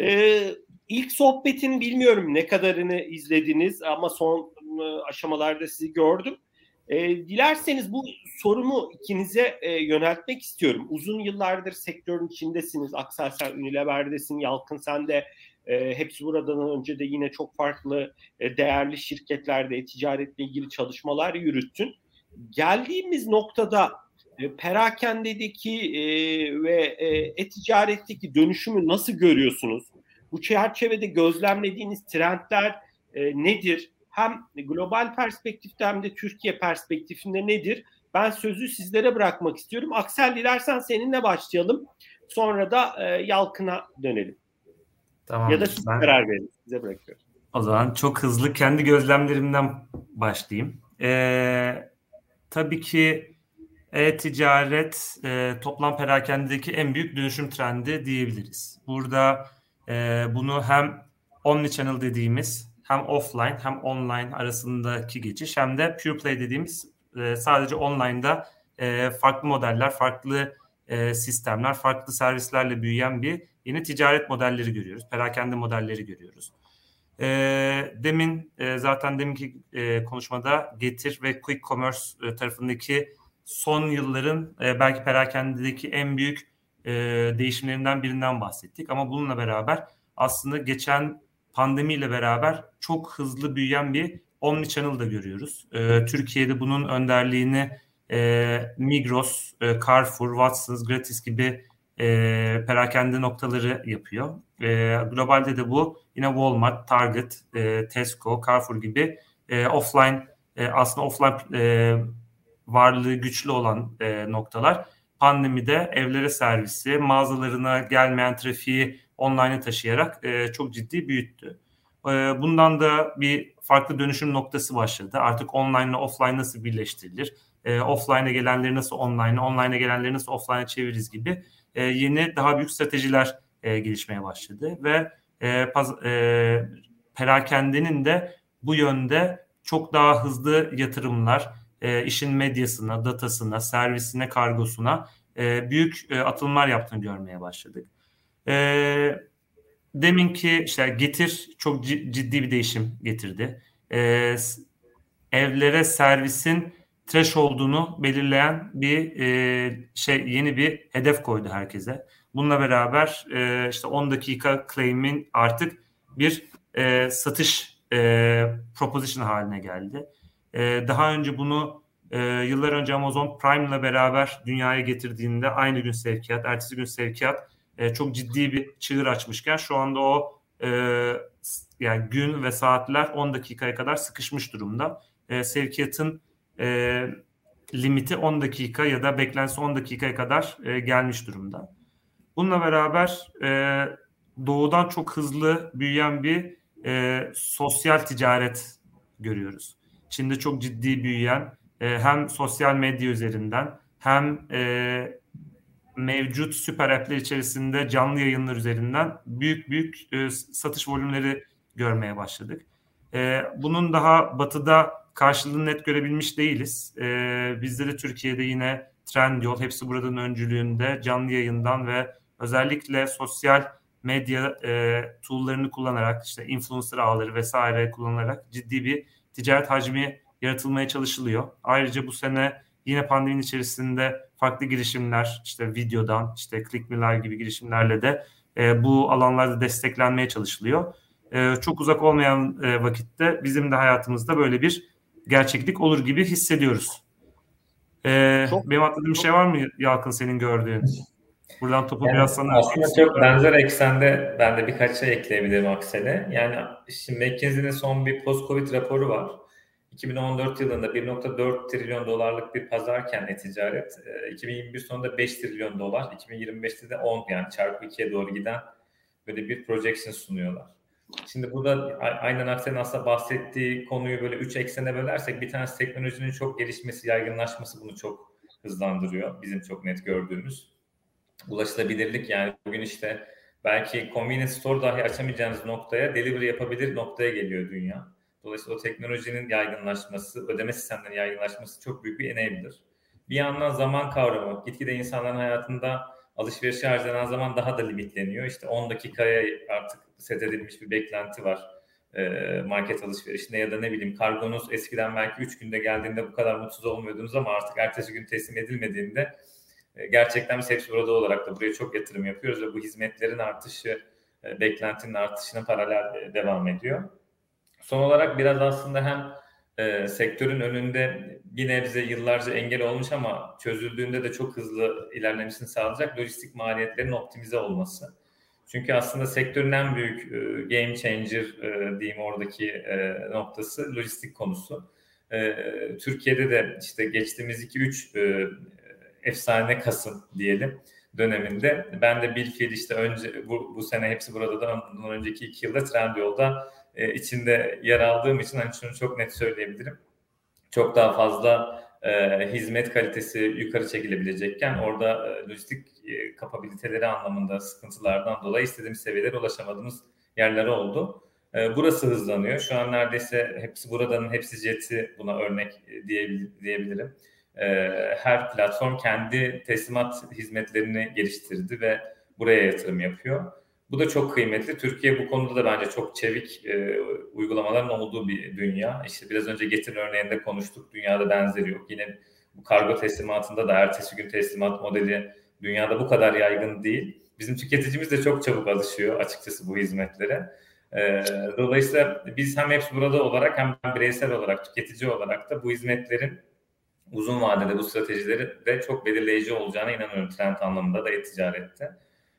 Ee, ilk sohbetin bilmiyorum ne kadarını izlediniz ama son ıı, aşamalarda sizi gördüm. E, dilerseniz bu sorumu ikinize e, yöneltmek istiyorum. Uzun yıllardır sektörün içindesiniz. Aksel sen Unilever'desin, Yalkın sen de e, hepsi buradan önce de yine çok farklı e, değerli şirketlerde ticaretle ilgili çalışmalar yürüttün. Geldiğimiz noktada e, perakendedeki e, ve e, e-ticaretteki dönüşümü nasıl görüyorsunuz? Bu çerçevede gözlemlediğiniz trendler e, nedir? Hem global perspektifte hem de Türkiye perspektifinde nedir? Ben sözü sizlere bırakmak istiyorum. Aksel dilersen seninle başlayalım. Sonra da e, Yalkın'a dönelim. Tamam. Ya da siz ben... karar verin. Size bırakıyorum. O zaman çok hızlı kendi gözlemlerimden başlayayım. Ee, tabii ki e-ticaret e, toplam perakendedeki en büyük dönüşüm trendi diyebiliriz. Burada e, bunu hem omnichannel dediğimiz hem offline hem online arasındaki geçiş hem de pure play dediğimiz e, sadece online'da e, farklı modeller, farklı e, sistemler, farklı servislerle büyüyen bir yeni ticaret modelleri görüyoruz. Perakende modelleri görüyoruz. E, demin e, zaten deminki e, konuşmada Getir ve Quick Commerce e, tarafındaki son yılların e, belki perakendedeki en büyük e, değişimlerinden birinden bahsettik. Ama bununla beraber aslında geçen pandemiyle beraber çok hızlı büyüyen bir omnichannel da görüyoruz. E, Türkiye'de bunun önderliğini e, Migros, e, Carrefour, Watsons, Gratis gibi e, perakende noktaları yapıyor. E, globalde de bu yine Walmart, Target, e, Tesco, Carrefour gibi e, offline e, aslında offline e, varlığı güçlü olan e, noktalar pandemide evlere servisi, mağazalarına gelmeyen trafiği online'a taşıyarak e, çok ciddi büyüttü. E, bundan da bir farklı dönüşüm noktası başladı. Artık online ile offline nasıl birleştirilir? E, offline'a gelenleri nasıl online'a, online'a gelenleri nasıl offline'a çeviririz gibi e, yeni daha büyük stratejiler e, gelişmeye başladı ve e, paz, e, perakendenin de bu yönde çok daha hızlı yatırımlar, e, işin medyasına, datasına, servisine, kargosuna e, büyük e, atılımlar yaptığını görmeye başladık. E, deminki işte getir çok ciddi bir değişim getirdi. E, evlere servisin trash olduğunu belirleyen bir e, şey yeni bir hedef koydu herkese. Bununla beraber e, işte 10 dakika claim'in artık bir e, satış e, proposition haline geldi. E, daha önce bunu e, yıllar önce Amazon Prime ile beraber dünyaya getirdiğinde aynı gün sevkiyat, ertesi gün sevkiyat e, çok ciddi bir çığır açmışken şu anda o e, yani gün ve saatler 10 dakikaya kadar sıkışmış durumda. E, sevkiyatın e, limiti 10 dakika ya da beklentisi 10 dakikaya kadar e, gelmiş durumda. Bununla beraber e, doğudan çok hızlı büyüyen bir e, sosyal ticaret görüyoruz. Çin'de çok ciddi büyüyen e, hem sosyal medya üzerinden hem e, mevcut süper app'ler içerisinde canlı yayınlar üzerinden büyük büyük e, satış volümleri görmeye başladık. E, bunun daha batıda karşılığını net görebilmiş değiliz. E, bizde de Türkiye'de yine Trendyol hepsi buradan öncülüğünde canlı yayından ve özellikle sosyal medya e, tool'larını kullanarak işte influencer ağları vesaire kullanarak ciddi bir ticaret hacmi yaratılmaya çalışılıyor. Ayrıca bu sene yine pandeminin içerisinde farklı girişimler işte videodan işte ClickMe'ler gibi girişimlerle de e, bu alanlarda desteklenmeye çalışılıyor. E, çok uzak olmayan e, vakitte bizim de hayatımızda böyle bir gerçeklik olur gibi hissediyoruz. E, çok, benim atladığım bir şey var mı Yalkın senin gördüğün? Buradan topu yani biraz sana... Aslında çok benzer eksende ben de birkaç şey ekleyebilirim Aksel'e. Yani şimdi McKinsey'nin son bir post-covid raporu var. 2014 yılında 1.4 trilyon dolarlık bir pazarken e-ticaret 2021 sonunda 5 trilyon dolar, 2025'te de 10 yani çarpı 2'ye doğru giden böyle bir projection sunuyorlar. Şimdi burada aynen Aksel'in aslında bahsettiği konuyu böyle 3 eksene bölersek bir tanesi teknolojinin çok gelişmesi, yaygınlaşması bunu çok hızlandırıyor. Bizim çok net gördüğümüz. Ulaşılabilirlik yani bugün işte belki convenience store dahi açamayacağınız noktaya delivery yapabilir noktaya geliyor dünya. Dolayısıyla o teknolojinin yaygınlaşması, ödeme sistemlerinin yaygınlaşması çok büyük bir enabler. Bir yandan zaman kavramı, gitgide insanların hayatında alışverişe harcanan zaman daha da limitleniyor. İşte 10 dakikaya artık set edilmiş bir beklenti var e, market alışverişinde ya da ne bileyim kargonuz eskiden belki 3 günde geldiğinde bu kadar mutsuz olmuyordunuz ama artık ertesi gün teslim edilmediğinde gerçekten biz hepsi burada olarak da buraya çok yatırım yapıyoruz ve bu hizmetlerin artışı e, beklentinin artışına paralel devam ediyor. Son olarak biraz aslında hem e, sektörün önünde bir nebze yıllarca engel olmuş ama çözüldüğünde de çok hızlı ilerlemesini sağlayacak lojistik maliyetlerin optimize olması. Çünkü aslında sektörün en büyük e, game changer e, diyeyim oradaki e, noktası lojistik konusu. E, Türkiye'de de işte geçtiğimiz 2-3 e, efsane Kasım diyelim döneminde ben de Bilfiil işte önce bu, bu sene hepsi burada da ondan önceki iki yılda Trendyol'da e, içinde yer aldığım için hani şunu çok net söyleyebilirim. Çok daha fazla e, hizmet kalitesi yukarı çekilebilecekken orada e, lojistik e, kapabiliteleri anlamında sıkıntılardan dolayı istediğimiz seviyelere ulaşamadığımız yerler oldu. E, burası hızlanıyor. Şu an neredeyse hepsi buradanın hepsi jeti buna örnek e, diyebilirim. E, her platform kendi teslimat hizmetlerini geliştirdi ve buraya yatırım yapıyor. Bu da çok kıymetli. Türkiye bu konuda da bence çok çevik e, uygulamaların olduğu bir dünya. İşte biraz önce Getir örneğinde konuştuk. Dünyada benzeri yok. Yine bu kargo teslimatında da ertesi gün teslimat modeli dünyada bu kadar yaygın değil. Bizim tüketicimiz de çok çabuk alışıyor açıkçası bu hizmetlere. E, dolayısıyla biz hem hepsi burada olarak hem bireysel olarak tüketici olarak da bu hizmetlerin uzun vadede bu stratejileri de çok belirleyici olacağına inanıyorum trend anlamında da e-ticarette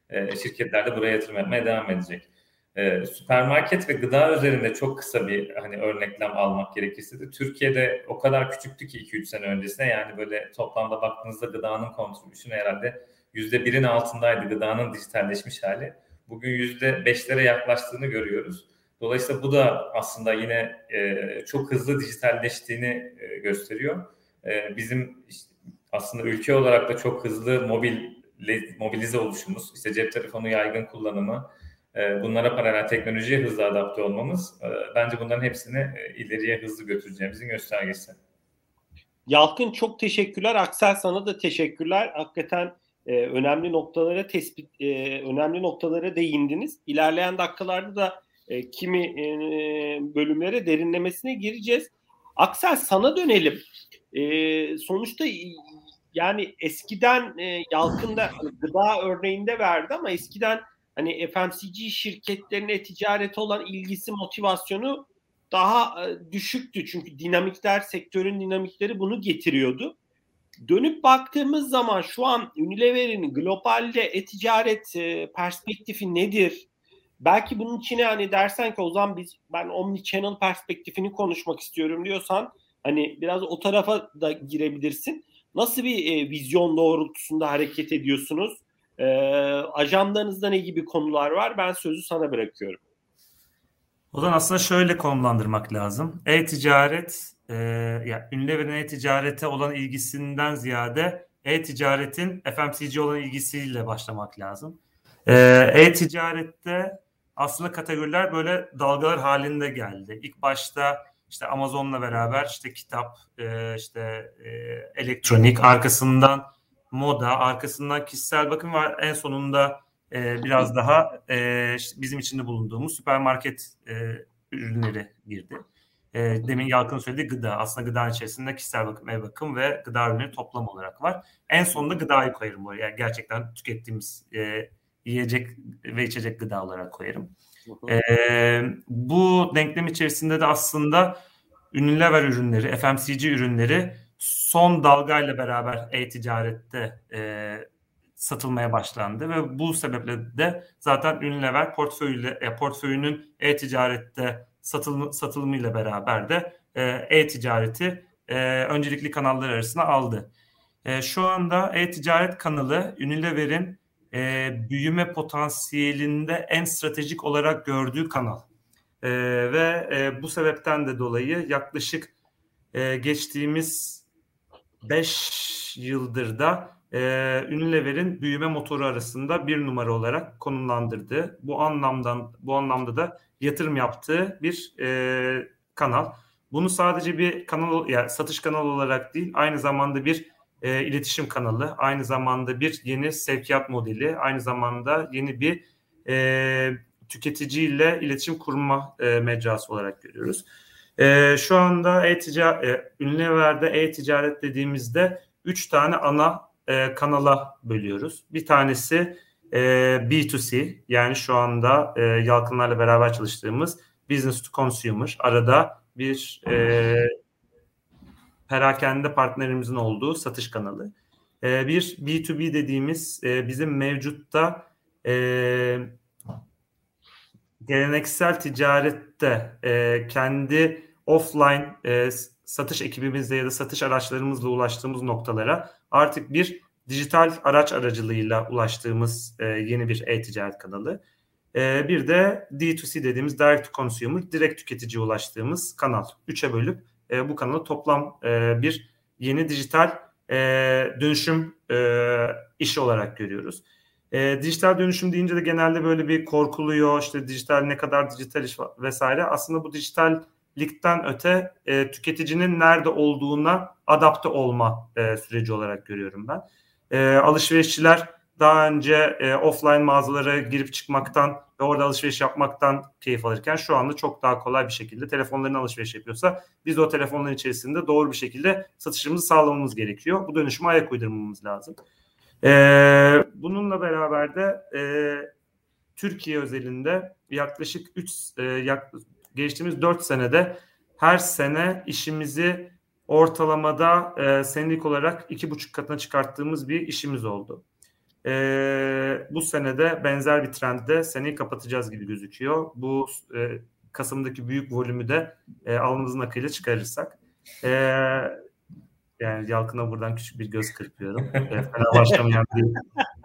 e, şirketler de buraya yatırım yapmaya devam edecek. E, süpermarket ve gıda üzerinde çok kısa bir hani örneklem almak gerekirse de Türkiye'de o kadar küçüktü ki 2-3 sene öncesine yani böyle toplamda baktığınızda gıdanın kontribüsünü herhalde %1'in altındaydı gıdanın dijitalleşmiş hali. Bugün %5'lere yaklaştığını görüyoruz. Dolayısıyla bu da aslında yine e, çok hızlı dijitalleştiğini e, gösteriyor. E, bizim işte, aslında ülke olarak da çok hızlı mobil mobilize oluşumuz, işte cep telefonu yaygın kullanımı, e, bunlara paralel teknolojiye hızlı adapte olmamız e, bence bunların hepsini e, ileriye hızlı götüreceğimizin göstergesi. Yalkın çok teşekkürler. Aksel sana da teşekkürler. Hakikaten e, önemli noktalara tespit, e, önemli noktalara değindiniz. İlerleyen dakikalarda da e, kimi e, bölümlere derinlemesine gireceğiz. Aksel sana dönelim. E, sonuçta yani eskiden e, Yalkın'da hani gıda örneğinde verdi ama eskiden hani FMCG şirketlerine ticarete olan ilgisi, motivasyonu daha e, düşüktü. Çünkü dinamikler, sektörün dinamikleri bunu getiriyordu. Dönüp baktığımız zaman şu an Unilever'in globalde e-ticaret e, perspektifi nedir? Belki bunun içine hani dersen ki o zaman biz ben omni channel perspektifini konuşmak istiyorum diyorsan hani biraz o tarafa da girebilirsin. Nasıl bir e, vizyon doğrultusunda hareket ediyorsunuz? E, ajandanızda ne gibi konular var? Ben sözü sana bırakıyorum. O zaman aslında şöyle konumlandırmak lazım. E-ticaret, e, yani Unilever'in e-ticarete olan ilgisinden ziyade e-ticaretin FMCG olan ilgisiyle başlamak lazım. E, e-ticarette aslında kategoriler böyle dalgalar halinde geldi. İlk başta işte Amazon'la beraber işte kitap, e, işte e, elektronik, arkasından moda, arkasından kişisel bakım var. En sonunda e, biraz daha bizim içinde bulunduğumuz süpermarket ürünleri girdi. Demin Yalkın söylediği gıda. Aslında gıda içerisinde kişisel bakım, ev bakım ve gıda ürünleri toplam olarak var. En sonunda gıdayı koyarım oraya. Yani gerçekten tükettiğimiz yiyecek ve içecek gıda olarak koyarım. E, bu denklem içerisinde de aslında Unilever ürünleri, FMCG ürünleri son dalgayla beraber e-ticarette e, satılmaya başlandı ve bu sebeple de zaten Unilever portföyüyle, e, portföyünün e-ticarette satılımı, satılımıyla beraber de e-ticareti e, öncelikli kanallar arasına aldı. E, şu anda e-ticaret kanalı Unilever'in e, büyüme potansiyelinde en stratejik olarak gördüğü kanal. E, ve e, bu sebepten de dolayı yaklaşık e, geçtiğimiz 5 yıldır da e, Unilever'in büyüme motoru arasında bir numara olarak konumlandırdığı, bu anlamdan bu anlamda da yatırım yaptığı bir e, kanal. Bunu sadece bir kanal yani satış kanalı olarak değil, aynı zamanda bir e, iletişim kanalı, aynı zamanda bir yeni sevkiyat modeli, aynı zamanda yeni bir e, tüketiciyle iletişim kurma e, mecrası olarak görüyoruz. E, şu anda e-ticaret, e, Unilever'de e-ticaret dediğimizde üç tane ana e, kanala bölüyoruz. Bir tanesi e, B2C yani şu anda e, Yalkınlarla beraber çalıştığımız business to consumer. Arada bir e, perakende partnerimizin olduğu satış kanalı. E, bir B2B dediğimiz e, bizim mevcutta e, geleneksel ticarette e, kendi offline e, satış ekibimizle ya da satış araçlarımızla ulaştığımız noktalara artık bir dijital araç aracılığıyla ulaştığımız e, yeni bir e-ticaret kanalı. E, bir de D2C dediğimiz direct to consumer, direkt tüketiciye ulaştığımız kanal. Üçe bölüp e, bu kanalı toplam e, bir yeni dijital e, dönüşüm e, işi olarak görüyoruz. E, dijital dönüşüm deyince de genelde böyle bir korkuluyor. İşte dijital ne kadar dijital iş vesaire. Aslında bu dijitallikten öte e, tüketicinin nerede olduğuna adapte olma e, süreci olarak görüyorum ben. E, alışverişçiler daha önce e, offline mağazalara girip çıkmaktan ve orada alışveriş yapmaktan keyif alırken şu anda çok daha kolay bir şekilde telefonlarına alışveriş yapıyorsa biz o telefonların içerisinde doğru bir şekilde satışımızı sağlamamız gerekiyor. Bu dönüşüme ayak uydurmamız lazım. E, bununla beraber de e, Türkiye özelinde yaklaşık 3 e, yak, geçtiğimiz 4 senede her sene işimizi ortalamada e, senelik olarak iki buçuk katına çıkarttığımız bir işimiz oldu. E, bu senede benzer bir trendde seneyi kapatacağız gibi gözüküyor. Bu e, Kasım'daki büyük volümü de e, alnımızın akıyla çıkarırsak. E, yani Yalkın'a buradan küçük bir göz kırpıyorum. e, fena başlamayan bir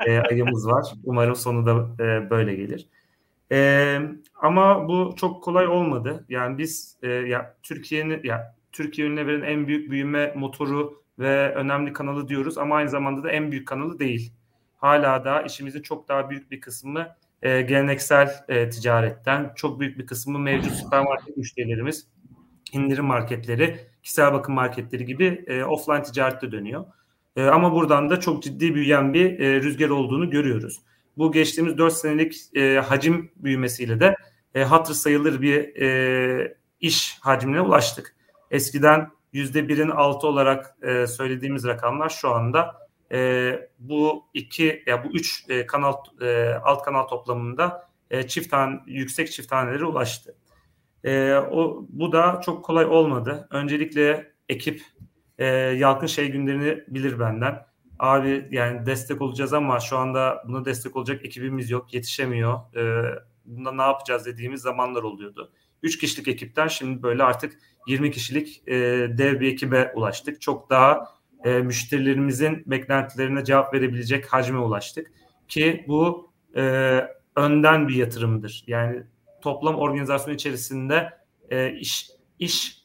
e, ayımız var. Umarım sonu da e, böyle gelir. E, ama bu çok kolay olmadı. Yani biz e, ya Türkiye'nin ya Türkiye Unilever'in en büyük büyüme motoru ve önemli kanalı diyoruz ama aynı zamanda da en büyük kanalı değil. Hala da işimizin çok daha büyük bir kısmı e, geleneksel e, ticaretten, çok büyük bir kısmı mevcut süpermarket müşterilerimiz, indirim marketleri, kişisel bakım marketleri gibi e, offline ticarette dönüyor. E, ama buradan da çok ciddi büyüyen bir e, rüzgar olduğunu görüyoruz. Bu geçtiğimiz 4 senelik e, hacim büyümesiyle de e, hatır sayılır bir e, iş hacmine ulaştık. Eskiden %1'in altı olarak e, söylediğimiz rakamlar şu anda e, bu iki ya bu üç e, kanal e, alt kanal toplamında e, çift tane yüksek çift tanelere ulaştı. E, o bu da çok kolay olmadı. Öncelikle ekip e, Yalkın şey günlerini bilir benden. Abi yani destek olacağız ama şu anda buna destek olacak ekibimiz yok, yetişemiyor. E, bunda ne yapacağız dediğimiz zamanlar oluyordu. 3 kişilik ekipten şimdi böyle artık 20 kişilik e, dev bir ekibe ulaştık. Çok daha e, müşterilerimizin beklentilerine cevap verebilecek hacme ulaştık. Ki bu e, önden bir yatırımdır. Yani toplam organizasyon içerisinde e, iş iş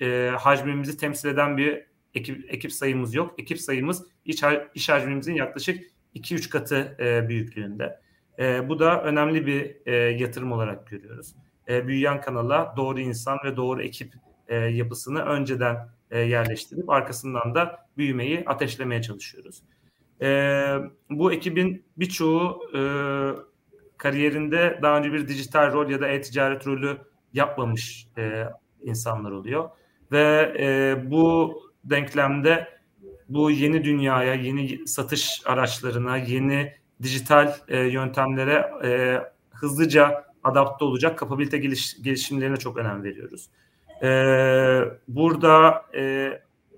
e, hacmimizi temsil eden bir ekip, ekip sayımız yok. Ekip sayımız iş, iş hacmimizin yaklaşık 2-3 katı e, büyüklüğünde. E, bu da önemli bir e, yatırım olarak görüyoruz e, büyüyen kanala doğru insan ve doğru ekip e, yapısını önceden e, yerleştirip arkasından da büyümeyi ateşlemeye çalışıyoruz. E, bu ekibin birçoğu e, kariyerinde daha önce bir dijital rol ya da e-ticaret rolü yapmamış e, insanlar oluyor. Ve bu denklemde bu yeni dünyaya, yeni satış araçlarına, yeni dijital yöntemlere hızlıca adapte olacak kapabilite geliş, gelişimlerine çok önem veriyoruz. Ee, burada e,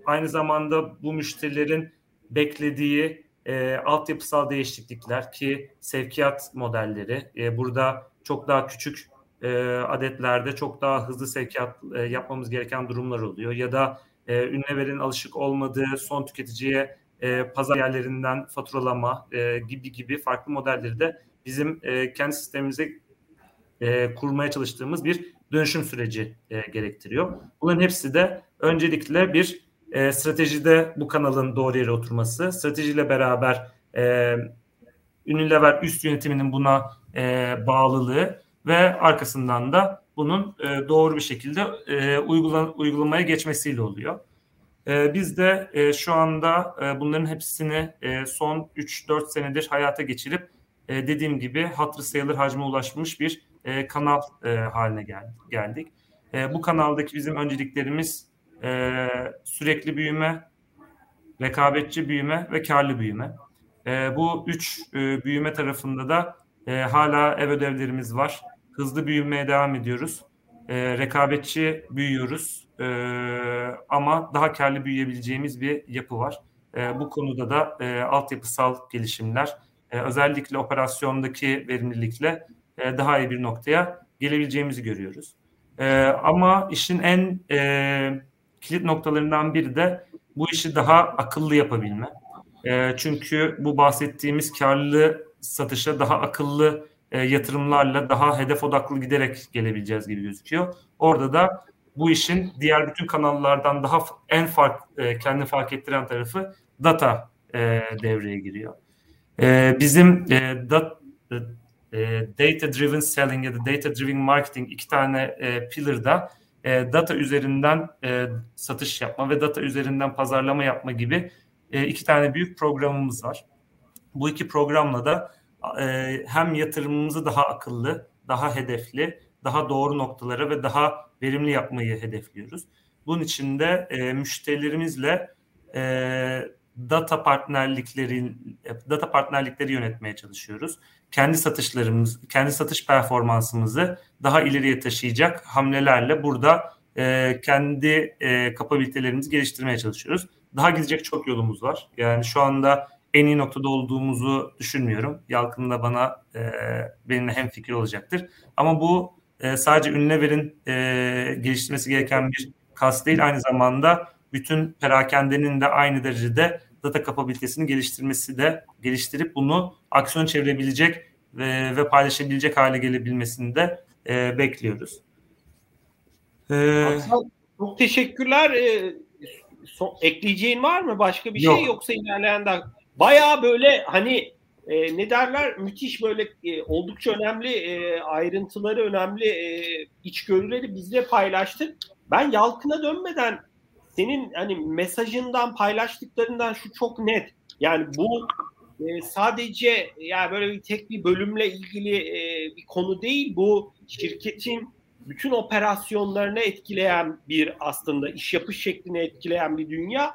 aynı zamanda bu müşterilerin beklediği e, altyapısal değişiklikler ki sevkiyat modelleri e, burada çok daha küçük e, adetlerde çok daha hızlı sevkiyat e, yapmamız gereken durumlar oluyor. Ya da e, ünleverin alışık olmadığı son tüketiciye e, pazar yerlerinden faturalama e, gibi gibi farklı modelleri de bizim e, kendi sistemimize e, kurmaya çalıştığımız bir dönüşüm süreci e, gerektiriyor. Bunların hepsi de öncelikle bir e, stratejide bu kanalın doğru yere oturması, stratejiyle beraber e, Unilever üst yönetiminin buna e, bağlılığı ve arkasından da bunun e, doğru bir şekilde e, uygulan, uygulamaya geçmesiyle oluyor. E, biz de e, şu anda e, bunların hepsini e, son 3-4 senedir hayata geçirip e, dediğim gibi hatırı sayılır hacme ulaşmış bir e, kanal e, haline gel geldik. E, bu kanaldaki bizim önceliklerimiz e, sürekli büyüme, rekabetçi büyüme ve karlı büyüme. E, bu üç e, büyüme tarafında da e, hala ev ödevlerimiz var. Hızlı büyümeye devam ediyoruz. E, rekabetçi büyüyoruz e, ama daha karlı büyüyebileceğimiz bir yapı var. E, bu konuda da e, altyapısal gelişimler, e, özellikle operasyondaki verimlilikle e, daha iyi bir noktaya gelebileceğimizi görüyoruz. E, ama işin en e, kilit noktalarından biri de bu işi daha akıllı yapabilme. Çünkü bu bahsettiğimiz karlı satışa daha akıllı yatırımlarla daha hedef odaklı giderek gelebileceğiz gibi gözüküyor. Orada da bu işin diğer bütün kanallardan daha en fark e, kendi fark ettiren tarafı data devreye giriyor. Bizim e, e, data driven selling ya da data driven marketing iki tane e, pillar'da e, data üzerinden e, satış yapma ve data üzerinden pazarlama yapma gibi e, iki tane büyük programımız var. Bu iki programla da e, hem yatırımımızı daha akıllı, daha hedefli, daha doğru noktalara ve daha verimli yapmayı hedefliyoruz. Bunun için de e, müşterilerimizle e, data partnerlikleri data partnerlikleri yönetmeye çalışıyoruz. Kendi satışlarımız, kendi satış performansımızı daha ileriye taşıyacak hamlelerle burada e, kendi e, kapabilitelerimizi geliştirmeye çalışıyoruz. Daha gidecek çok yolumuz var. Yani şu anda en iyi noktada olduğumuzu düşünmüyorum. Yalkın da bana e, benimle hem fikir olacaktır. Ama bu e, sadece Unilever'in e, geliştirmesi gereken bir kas değil. Aynı zamanda bütün perakendenin de aynı derecede data kapabilitesini geliştirmesi de geliştirip bunu aksiyon çevirebilecek ve, ve paylaşabilecek hale gelebilmesini de e, bekliyoruz. Ee, çok teşekkürler. Ee, so, ekleyeceğin var mı başka bir şey yok. şey yoksa ilerleyen de baya böyle hani e, ne derler müthiş böyle e, oldukça önemli e, ayrıntıları önemli e, içgörüleri bizle paylaştın. Ben Yalkın'a dönmeden senin hani mesajından paylaştıklarından şu çok net. Yani bu e, sadece yani böyle bir tek bir bölümle ilgili e, bir konu değil. Bu şirketin bütün operasyonlarını etkileyen bir aslında iş yapış şeklini etkileyen bir dünya.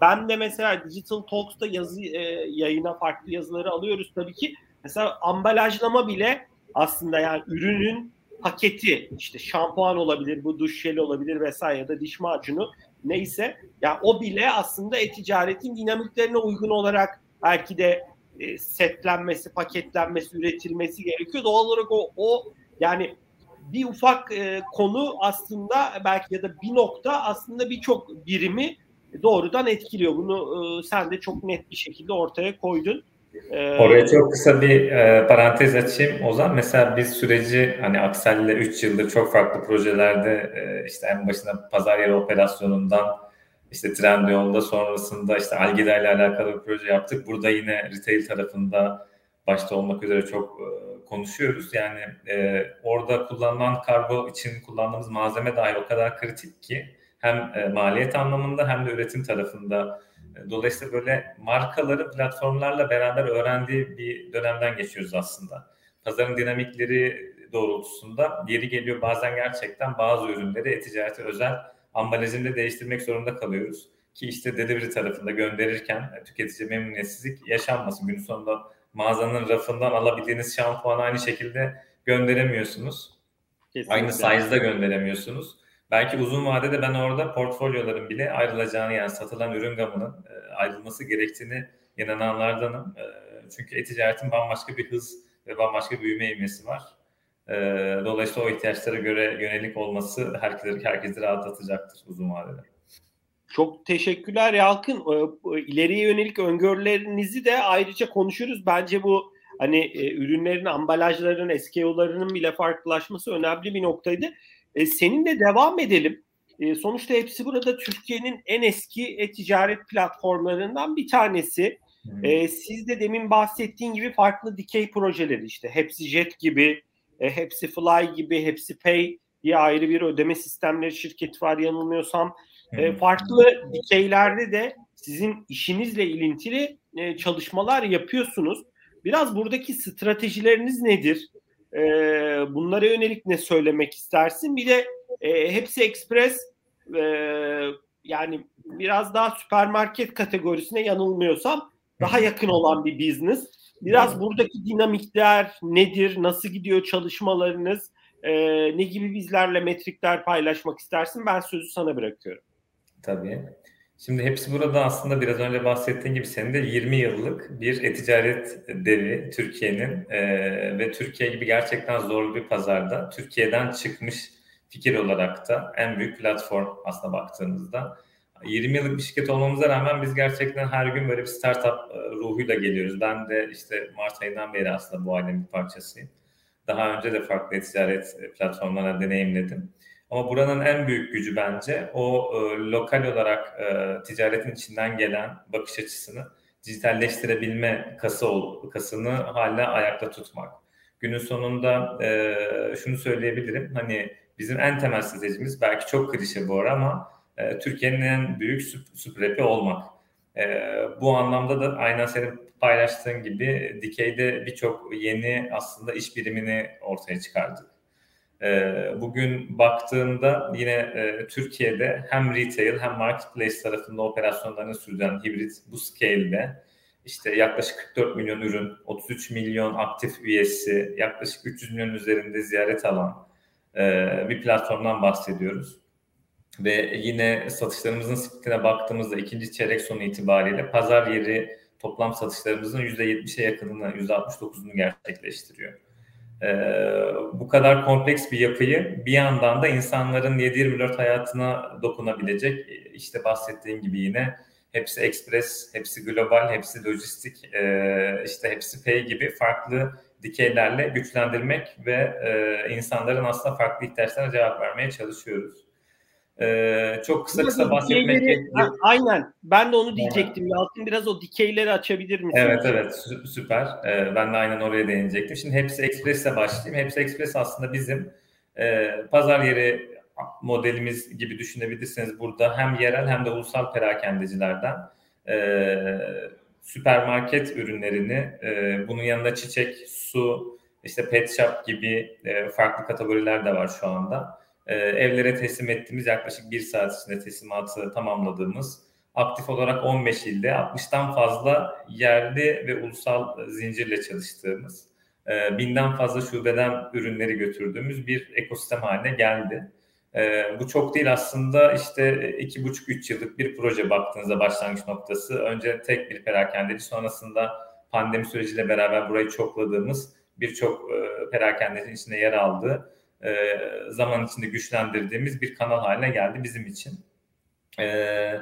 Ben de mesela Digital Talks'ta yazı e, yayına farklı yazıları alıyoruz tabii ki. Mesela ambalajlama bile aslında yani ürünün paketi işte şampuan olabilir, bu duş jeli olabilir vesaire ya da diş macunu neyse ya o bile aslında e-ticaretin dinamiklerine uygun olarak belki de e, setlenmesi, paketlenmesi, üretilmesi gerekiyor. Doğal olarak o, o yani bir ufak e, konu aslında belki ya da bir nokta aslında birçok birimi doğrudan etkiliyor. Bunu e, sen de çok net bir şekilde ortaya koydun. Ee, Oraya çok kısa bir e, parantez açayım Ozan. Mesela biz süreci hani Aksel'le 3 yıldır çok farklı projelerde e, işte en başında pazar yeri operasyonundan işte Trendyol'da sonrasında işte Algida ile alakalı bir proje yaptık. Burada yine retail tarafında başta olmak üzere çok e, konuşuyoruz. Yani e, orada kullanılan kargo için kullandığımız malzeme dahi o kadar kritik ki hem e, maliyet anlamında hem de üretim tarafında Dolayısıyla böyle markaları platformlarla beraber öğrendiği bir dönemden geçiyoruz aslında. Pazarın dinamikleri doğrultusunda yeri geliyor bazen gerçekten bazı ürünleri e-ticarete özel ambalajını değiştirmek zorunda kalıyoruz. Ki işte delivery tarafında gönderirken tüketici memnuniyetsizlik yaşanmasın. Günün sonunda mağazanın rafından alabildiğiniz şampuanı aynı şekilde gönderemiyorsunuz. Kesinlikle. Aynı size'da gönderemiyorsunuz. Belki uzun vadede ben orada portfolyoların bile ayrılacağını yani satılan ürün gamının e, ayrılması gerektiğini inananlardanım. E, çünkü e-ticaretin bambaşka bir hız ve bambaşka büyüme ivmesi var. E, dolayısıyla o ihtiyaçlara göre yönelik olması herkesi, herkesi rahatlatacaktır uzun vadede. Çok teşekkürler Yalkın. İleriye yönelik öngörülerinizi de ayrıca konuşuruz. Bence bu hani ürünlerin, ambalajların, SKU'larının bile farklılaşması önemli bir noktaydı. E, seninle devam edelim. E, sonuçta hepsi burada Türkiye'nin en eski e-ticaret platformlarından bir tanesi. E, siz de demin bahsettiğin gibi farklı dikey projeleri işte hepsi Jet gibi, e, hepsi Fly gibi, hepsi Pay diye ayrı bir ödeme sistemleri şirketi var yanılmıyorsam. e, farklı dikeylerde de sizin işinizle ilintili e, çalışmalar yapıyorsunuz. Biraz buradaki stratejileriniz nedir? E, bunlara yönelik ne söylemek istersin? Bir de e, hepsi Express e, yani biraz daha süpermarket kategorisine yanılmıyorsam daha yakın olan bir business. Biraz buradaki dinamikler nedir? Nasıl gidiyor çalışmalarınız? E, ne gibi bizlerle metrikler paylaşmak istersin? Ben sözü sana bırakıyorum. Tabii. Şimdi hepsi burada aslında biraz önce bahsettiğin gibi senin de 20 yıllık bir e-ticaret devi Türkiye'nin e, ve Türkiye gibi gerçekten zorlu bir pazarda Türkiye'den çıkmış fikir olarak da en büyük platform aslında baktığımızda. 20 yıllık bir şirket olmamıza rağmen biz gerçekten her gün böyle bir startup e, ruhuyla geliyoruz. Ben de işte Mart ayından beri aslında bu ailenin bir parçasıyım. Daha önce de farklı ticaret platformlarına deneyimledim. Ama buranın en büyük gücü bence o e, lokal olarak e, ticaretin içinden gelen bakış açısını dijitalleştirebilme kası ol, kasını hala ayakta tutmak. Günün sonunda e, şunu söyleyebilirim. Hani bizim en temel stratejimiz belki çok klişe bu ara ama e, Türkiye'nin en büyük süp, olmak. E, bu anlamda da aynen senin paylaştığın gibi Dikey'de birçok yeni aslında iş birimini ortaya çıkardık. E, bugün baktığımda yine e, Türkiye'de hem retail hem marketplace tarafında operasyonlarını sürdüren hibrit bu scale'de işte yaklaşık 44 milyon ürün, 33 milyon aktif üyesi, yaklaşık 300 milyon üzerinde ziyaret alan e, bir platformdan bahsediyoruz. Ve yine satışlarımızın splitine baktığımızda ikinci çeyrek sonu itibariyle pazar yeri toplam satışlarımızın %70'e yakınını, %69'unu gerçekleştiriyor. Ee, bu kadar kompleks bir yapıyı bir yandan da insanların 7-24 hayatına dokunabilecek işte bahsettiğim gibi yine hepsi express, hepsi global, hepsi lojistik, e, işte hepsi pay gibi farklı dikeylerle güçlendirmek ve e, insanların aslında farklı ihtiyaçlarına cevap vermeye çalışıyoruz. Ee, çok kısa kısa bahsetmek gerekiyor. Aynen. Ben de onu diyecektim. Evet. Yalçın biraz o dikeyleri açabilir misin? Evet evet süper. Ee, ben de aynen oraya değinecektim. Şimdi hepsi Express'e başlayayım. Hepsi Express aslında bizim e, pazar yeri modelimiz gibi düşünebilirsiniz. Burada hem yerel hem de ulusal perakendecilerden e, süpermarket ürünlerini e, bunun yanında çiçek, su, işte pet shop gibi e, farklı kategoriler de var şu anda e, evlere teslim ettiğimiz yaklaşık bir saat içinde teslimatı tamamladığımız aktif olarak 15 ilde 60'tan fazla yerli ve ulusal zincirle çalıştığımız e, binden fazla şubeden ürünleri götürdüğümüz bir ekosistem haline geldi. E, bu çok değil aslında işte iki buçuk üç yıllık bir proje baktığınızda başlangıç noktası. Önce tek bir perakendeci sonrasında pandemi süreciyle beraber burayı çokladığımız birçok e, perakendecinin içinde yer aldığı e, zaman içinde güçlendirdiğimiz bir kanal haline geldi bizim için. E,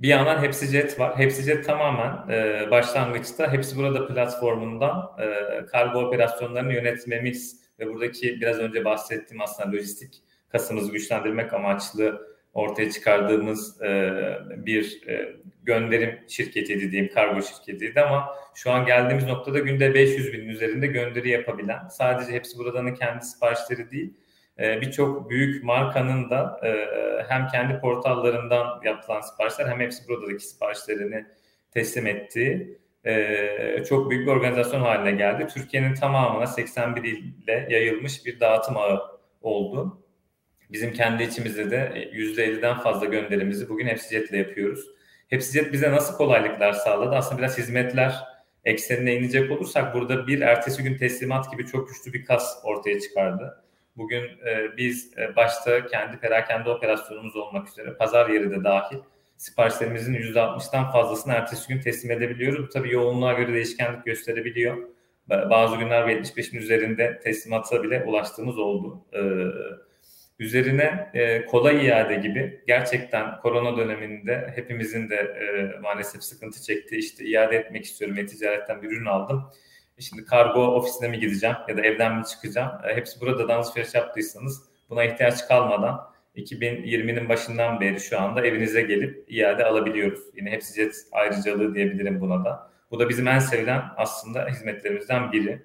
bir yandan Hepsi Jet var. Hepsi Jet tamamen e, başlangıçta Hepsi Burada platformundan e, kargo operasyonlarını yönetmemiz ve buradaki biraz önce bahsettiğim aslında lojistik kasımızı güçlendirmek amaçlı ortaya çıkardığımız e, bir e, gönderim şirketiydi diyeyim, kargo şirketiydi ama şu an geldiğimiz noktada günde 500 bin üzerinde gönderi yapabilen, sadece hepsi buradanın kendi siparişleri değil, e, birçok büyük markanın da hem kendi portallarından yapılan siparişler hem hepsi buradaki siparişlerini teslim ettiği çok büyük bir organizasyon haline geldi. Türkiye'nin tamamına 81 ile yayılmış bir dağıtım ağı oldu. Bizim kendi içimizde de %50'den fazla gönderimizi bugün HepsiJet ile yapıyoruz. HepsiJet bize nasıl kolaylıklar sağladı? Aslında biraz hizmetler eksenine inecek olursak burada bir ertesi gün teslimat gibi çok güçlü bir kas ortaya çıkardı. Bugün e, biz e, başta kendi perakende operasyonumuz olmak üzere pazar yeri de dahil siparişlerimizin %60'tan fazlasını ertesi gün teslim edebiliyoruz. Tabii yoğunluğa göre değişkenlik gösterebiliyor. Bazı günler 75'in üzerinde teslimata bile ulaştığımız oldu. Ee, Üzerine e, kolay iade gibi gerçekten korona döneminde hepimizin de e, maalesef sıkıntı çektiği işte iade etmek istiyorum e-ticaretten bir ürün aldım. E şimdi kargo ofisine mi gideceğim ya da evden mi çıkacağım? E, hepsi burada alışveriş yaptıysanız buna ihtiyaç kalmadan 2020'nin başından beri şu anda evinize gelip iade alabiliyoruz. Yine hepsi jet ayrıcalığı diyebilirim buna da. Bu da bizim en sevilen aslında hizmetlerimizden biri.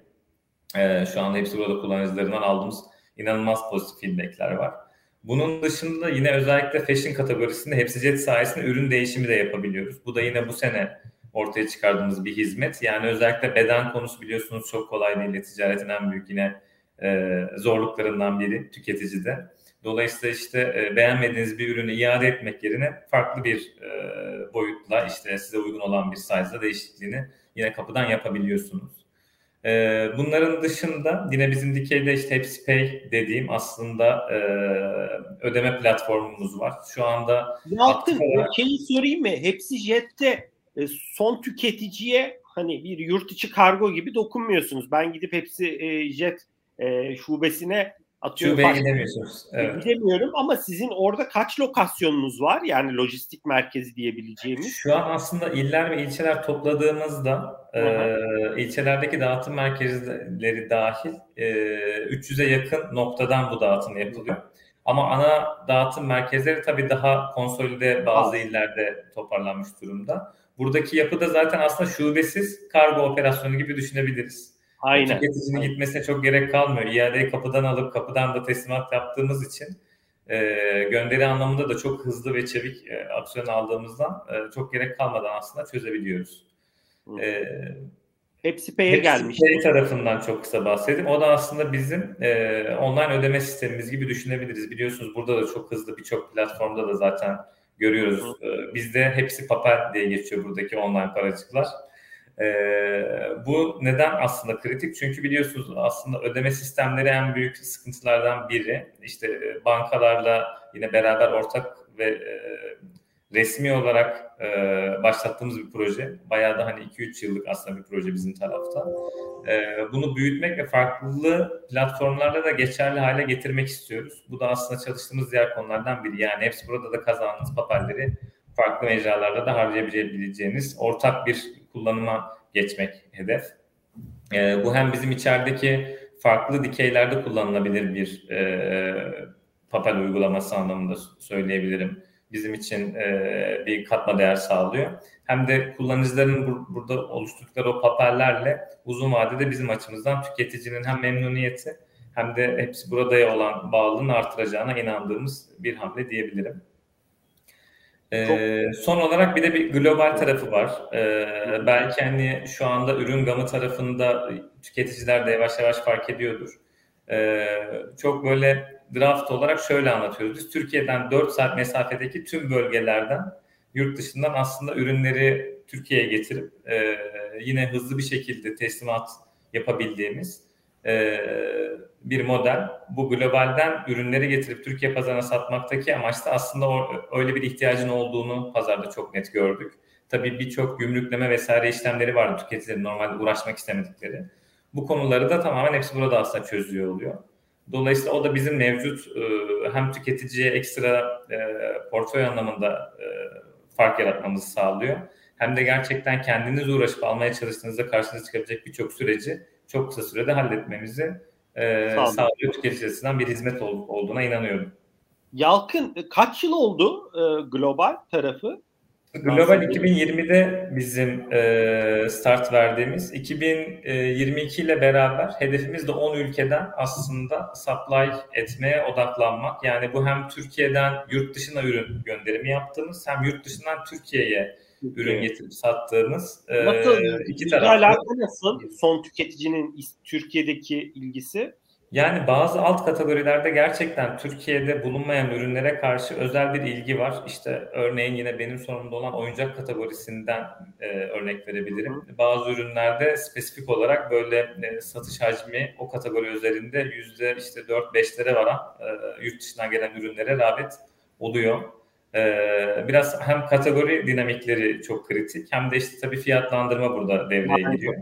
Ee, şu anda hepsi burada kullanıcılarından aldığımız inanılmaz pozitif feedbackler var. Bunun dışında yine özellikle fashion kategorisinde hepsi jet sayesinde ürün değişimi de yapabiliyoruz. Bu da yine bu sene ortaya çıkardığımız bir hizmet. Yani özellikle beden konusu biliyorsunuz çok kolay değil. Ticaretin en büyük yine e, zorluklarından biri tüketicide. Dolayısıyla işte e, beğenmediğiniz bir ürünü iade etmek yerine farklı bir e, boyutla işte size uygun olan bir size'da değişikliğini yine kapıdan yapabiliyorsunuz. E, bunların dışında yine bizim dikeyde işte Hepsi Pay dediğim aslında e, ödeme platformumuz var. Şu anda Yaptım. Olarak... Şeyi sorayım mı? Hepsi Jet'te e, son tüketiciye hani bir yurt içi kargo gibi dokunmuyorsunuz. Ben gidip hepsi e, Jet e, şubesine Atıyorum, Şubeye gidemiyorsunuz. Evet. Gidemiyorum ama sizin orada kaç lokasyonunuz var? Yani lojistik merkezi diyebileceğimiz. Şu an aslında iller ve ilçeler topladığımızda e, ilçelerdeki dağıtım merkezleri dahil e, 300'e yakın noktadan bu dağıtım yapılıyor. Ama ana dağıtım merkezleri tabii daha konsolide bazı ha. illerde toparlanmış durumda. Buradaki yapı da zaten aslında şubesiz kargo operasyonu gibi düşünebiliriz. Aynen. Tüketicinin gitmesine çok gerek kalmıyor. İadeyi kapıdan alıp kapıdan da teslimat yaptığımız için e, gönderi anlamında da çok hızlı ve çevik e, aksiyon aldığımızdan e, çok gerek kalmadan aslında çözebiliyoruz. E, Hepsi Pay'e gelmiş. Pay tarafından çok kısa bahsedeyim. O da aslında bizim e, online ödeme sistemimiz gibi düşünebiliriz. Biliyorsunuz burada da çok hızlı birçok platformda da zaten görüyoruz. E, bizde hepsi papel diye geçiyor buradaki online paracıklar. Ee, bu neden aslında kritik? Çünkü biliyorsunuz aslında ödeme sistemleri en büyük sıkıntılardan biri. İşte e, bankalarla yine beraber ortak ve e, resmi olarak e, başlattığımız bir proje. Bayağı da hani 2-3 yıllık aslında bir proje bizim tarafta. E, bunu büyütmek ve farklı platformlarda da geçerli hale getirmek istiyoruz. Bu da aslında çalıştığımız diğer konulardan biri. Yani hepsi burada da kazandığınız papelleri farklı mecralarda da harcayabileceğiniz ortak bir kullanıma geçmek hedef. E, bu hem bizim içerideki farklı dikeylerde kullanılabilir bir e, papel uygulaması anlamında söyleyebilirim. Bizim için e, bir katma değer sağlıyor. Hem de kullanıcıların bur- burada oluşturdukları o papellerle uzun vadede bizim açımızdan tüketicinin hem memnuniyeti hem de hepsi burada olan bağlılığını artıracağına inandığımız bir hamle diyebilirim. Ee, son olarak bir de bir global tarafı var. Ee, belki hani şu anda ürün gamı tarafında tüketiciler de yavaş yavaş fark ediyordur. Ee, çok böyle draft olarak şöyle anlatıyoruz. Biz Türkiye'den 4 saat mesafedeki tüm bölgelerden yurt dışından aslında ürünleri Türkiye'ye getirip e, yine hızlı bir şekilde teslimat yapabildiğimiz e, bir model. Bu globalden ürünleri getirip Türkiye pazarına satmaktaki amaç da aslında o, öyle bir ihtiyacın olduğunu pazarda çok net gördük. Tabii birçok gümrükleme vesaire işlemleri vardı tüketicilerin normalde uğraşmak istemedikleri. Bu konuları da tamamen hepsi burada aslında çözüyor oluyor. Dolayısıyla o da bizim mevcut e, hem tüketiciye ekstra e, portföy anlamında e, fark yaratmamızı sağlıyor. Hem de gerçekten kendiniz uğraşıp almaya çalıştığınızda karşınıza çıkabilecek birçok süreci çok kısa sürede halletmemizi e, sağlıyor tüketici bir hizmet ol, olduğuna inanıyorum. Yalkın e, kaç yıl oldu e, global tarafı? Global 2020'de bizim e, start verdiğimiz 2022 ile beraber hedefimiz de 10 ülkeden aslında supply etmeye odaklanmak. Yani bu hem Türkiye'den yurt dışına ürün gönderimi yaptığımız hem yurt dışından Türkiye'ye ürün getirip sattığımız e, nasıl, e, iki taraflı. nasıl son tüketicinin Türkiye'deki ilgisi? Yani bazı alt kategorilerde gerçekten Türkiye'de bulunmayan ürünlere karşı özel bir ilgi var. İşte örneğin yine benim sorumlu olan oyuncak kategorisinden e, örnek verebilirim. Hı. Bazı ürünlerde spesifik olarak böyle e, satış hacmi o kategori üzerinde yüzde işte 4-5'lere varan e, yurt dışından gelen ürünlere rağbet oluyor. Ee, biraz hem kategori dinamikleri çok kritik hem de işte tabii fiyatlandırma burada devreye giriyor.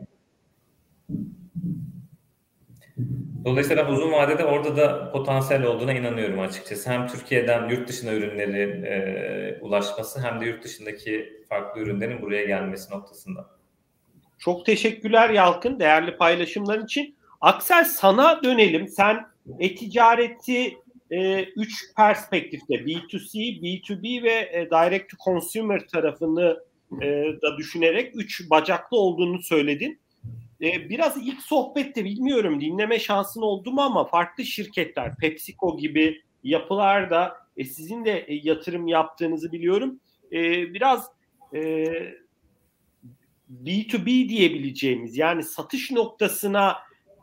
Dolayısıyla uzun vadede orada da potansiyel olduğuna inanıyorum açıkçası. Hem Türkiye'den yurt dışına ürünleri e, ulaşması hem de yurt dışındaki farklı ürünlerin buraya gelmesi noktasında. Çok teşekkürler Yalkın değerli paylaşımlar için. Aksel sana dönelim. Sen e-ticareti e, üç perspektifte B2C, B2B ve e, Direct to Consumer tarafını e, da düşünerek üç bacaklı olduğunu söyledin. E, biraz ilk sohbette bilmiyorum dinleme şansın oldu mu ama farklı şirketler PepsiCo gibi yapılarda e, sizin de e, yatırım yaptığınızı biliyorum. E, biraz e, B2B diyebileceğimiz yani satış noktasına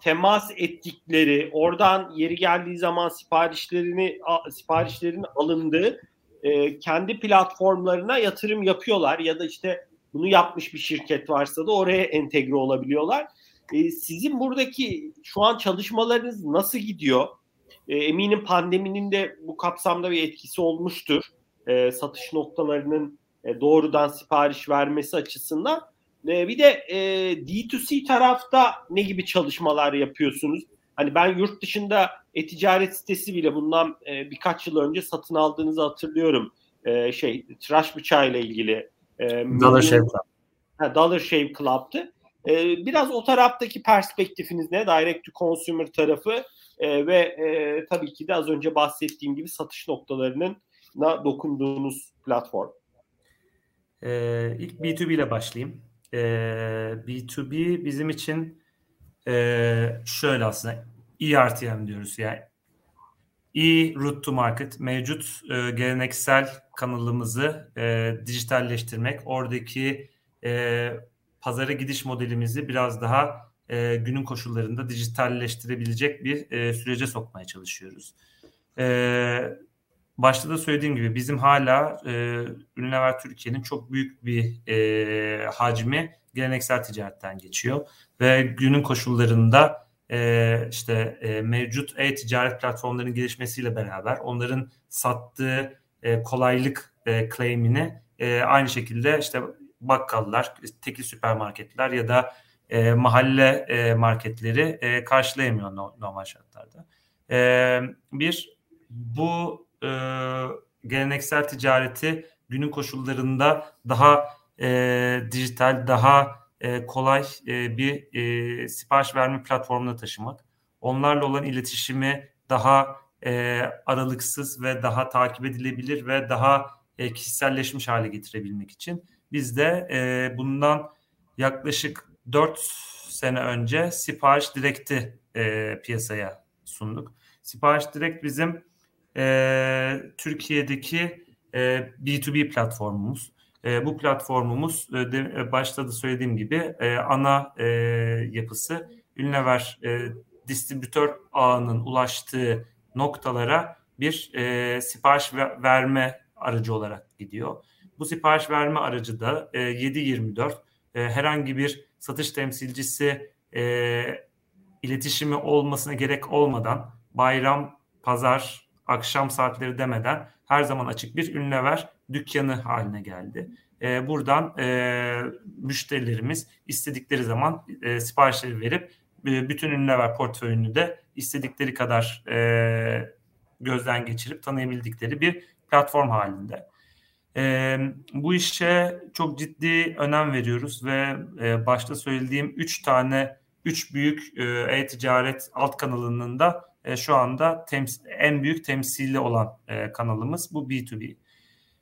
temas ettikleri, oradan yeri geldiği zaman siparişlerini siparişlerin alındığı e, kendi platformlarına yatırım yapıyorlar ya da işte bunu yapmış bir şirket varsa da oraya entegre olabiliyorlar. E, sizin buradaki şu an çalışmalarınız nasıl gidiyor? E, eminim pandeminin de bu kapsamda bir etkisi olmuştur. E, satış noktalarının e, doğrudan sipariş vermesi açısından. E, bir de e, D2C tarafta ne gibi çalışmalar yapıyorsunuz? Hani ben yurt dışında e-ticaret sitesi bile bundan e, birkaç yıl önce satın aldığınızı hatırlıyorum. E, şey tıraş bıçağı ile ilgili. E, Dollar Shave Club. Ha, Dollar Shave Club'tı. E, biraz o taraftaki perspektifiniz ne? Direct to consumer tarafı e, ve e, tabii ki de az önce bahsettiğim gibi satış noktalarının dokunduğunuz platform. Ee, ilk B2B ile başlayayım. Ee, B2B bizim için e, şöyle aslında ERTM diyoruz yani e route to market mevcut e, geleneksel kanalımızı e, dijitalleştirmek oradaki e, pazara gidiş modelimizi biraz daha e, günün koşullarında dijitalleştirebilecek bir e, sürece sokmaya çalışıyoruz. E, başta da söylediğim gibi bizim hala e, Unilever Türkiye'nin çok büyük bir e, hacmi geleneksel ticaretten geçiyor ve günün koşullarında e, işte e, mevcut e-ticaret platformlarının gelişmesiyle beraber onların sattığı e, kolaylık e, claim'ini e, aynı şekilde işte bakkallar, tekil süpermarketler ya da e, mahalle e, marketleri e, karşılayamıyor normal şartlarda. E, bir, bu e, geleneksel ticareti günün koşullarında daha e, dijital, daha e, kolay e, bir e, sipariş verme platformuna taşımak. Onlarla olan iletişimi daha e, aralıksız ve daha takip edilebilir ve daha e, kişiselleşmiş hale getirebilmek için biz de e, bundan yaklaşık 4 sene önce Sipariş Direkt'i e, piyasaya sunduk. Sipariş Direkt bizim e, Türkiye'deki e, B2B platformumuz. E, bu platformumuz e, de, e, başta da söylediğim gibi e, ana e, yapısı Unilever e, distribütör ağının ulaştığı noktalara bir e, sipariş ver, verme aracı olarak gidiyor. Bu sipariş verme aracı da e, 7-24 e, herhangi bir satış temsilcisi e, iletişimi olmasına gerek olmadan bayram, pazar, akşam saatleri demeden her zaman açık bir ünlever dükkanı haline geldi. E, buradan e, müşterilerimiz istedikleri zaman e, siparişleri verip e, bütün ünlever portföyünü de istedikleri kadar e, gözden geçirip tanıyabildikleri bir platform halinde. E, bu işe çok ciddi önem veriyoruz ve e, başta söylediğim üç tane, üç büyük e, e-ticaret alt kanalının da e, şu anda tems- en büyük temsili olan e, kanalımız bu B2B.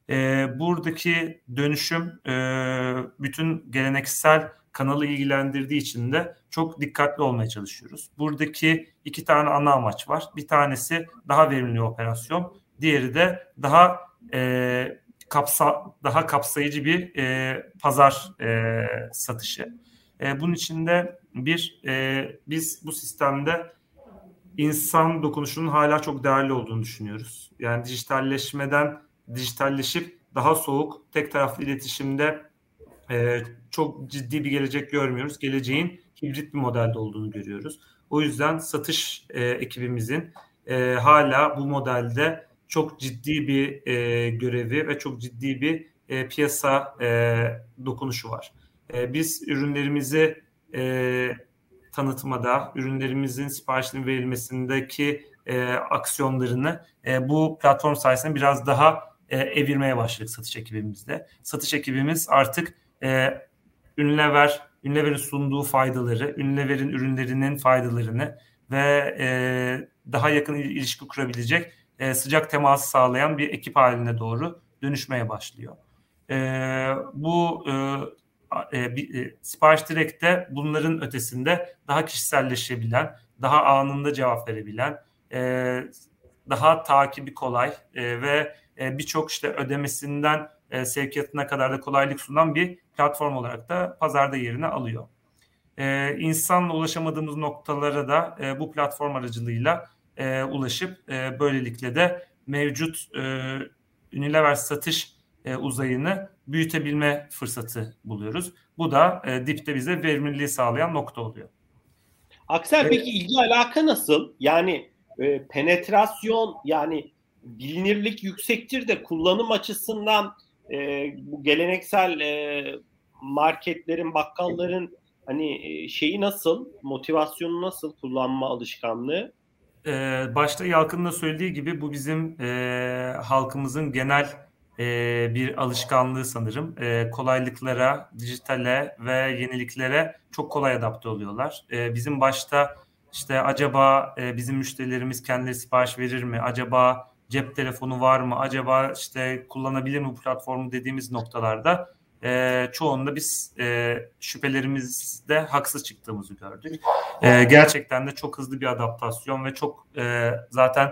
E, buradaki dönüşüm e, bütün geleneksel kanalı ilgilendirdiği için de çok dikkatli olmaya çalışıyoruz. Buradaki iki tane ana amaç var. Bir tanesi daha verimli operasyon, diğeri de daha e, kapsa daha kapsayıcı bir e, pazar e, satışı. E, bunun içinde bir e, biz bu sistemde insan dokunuşunun hala çok değerli olduğunu düşünüyoruz. Yani dijitalleşmeden dijitalleşip daha soğuk tek taraflı iletişimde e, çok ciddi bir gelecek görmüyoruz. Geleceğin hibrit bir modelde olduğunu görüyoruz. O yüzden satış e, ekibimizin e, hala bu modelde çok ciddi bir e, görevi ve çok ciddi bir e, piyasa e, dokunuşu var. E, biz ürünlerimizi e, tanıtmada, ürünlerimizin siparişinin verilmesindeki e, aksiyonlarını e, bu platform sayesinde biraz daha e, evirmeye başladık satış ekibimizde. Satış ekibimiz artık e, Unilever, Unilever'in sunduğu faydaları, Unilever'in ürünlerinin faydalarını ve e, daha yakın ilişki kurabilecek e, sıcak teması sağlayan bir ekip haline doğru dönüşmeye başlıyor. E, bu e, e, bir, e, sipariş direkte bunların ötesinde daha kişiselleşebilen, daha anında cevap verebilen, e, daha takibi kolay e, ve e, birçok işte ödemesinden e, sevkiyatına kadar da kolaylık sunan bir platform olarak da pazarda yerini alıyor. E, insanla ulaşamadığımız noktalara da e, bu platform aracılığıyla e, ulaşıp e, böylelikle de mevcut e, Unilever satış e, uzayını büyütebilme fırsatı buluyoruz. Bu da e, dipte bize verimliliği sağlayan nokta oluyor. Aksel evet. peki ilgi alaka nasıl? Yani e, penetrasyon yani bilinirlik yüksektir de kullanım açısından e, bu geleneksel e, marketlerin, bakkalların hani e, şeyi nasıl, motivasyonu nasıl kullanma alışkanlığı? Ee, başta Yalkın'ın da söylediği gibi bu bizim e, halkımızın genel e, bir alışkanlığı sanırım. E, kolaylıklara, dijitale ve yeniliklere çok kolay adapte oluyorlar. E, bizim başta işte acaba e, bizim müşterilerimiz kendileri sipariş verir mi? Acaba cep telefonu var mı? Acaba işte kullanabilir mi bu platformu dediğimiz noktalarda e, çoğunda biz e, şüphelerimizde haksız çıktığımızı gördük. E, gerçekten de çok hızlı bir adaptasyon ve çok e, zaten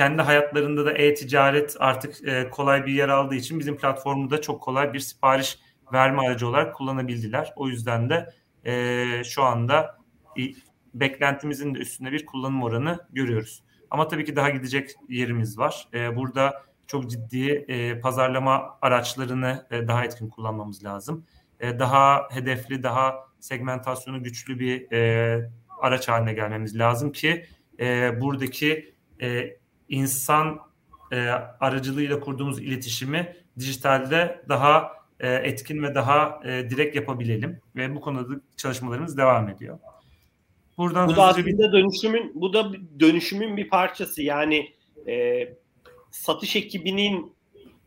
kendi hayatlarında da e-ticaret artık e, kolay bir yer aldığı için bizim platformu da çok kolay bir sipariş verme aracı olarak kullanabildiler. O yüzden de e, şu anda e, beklentimizin de üstünde bir kullanım oranı görüyoruz. Ama tabii ki daha gidecek yerimiz var. E, burada çok ciddi e, pazarlama araçlarını e, daha etkin kullanmamız lazım. E, daha hedefli, daha segmentasyonu güçlü bir e, araç haline gelmemiz lazım ki e, buradaki e, insan e, aracılığıyla kurduğumuz iletişimi dijitalde daha e, etkin ve daha e, direkt yapabilelim ve bu konuda çalışmalarımız devam ediyor. Buradan bu da aslında bir... dönüşümün bu da dönüşümün bir parçası. Yani e, satış ekibinin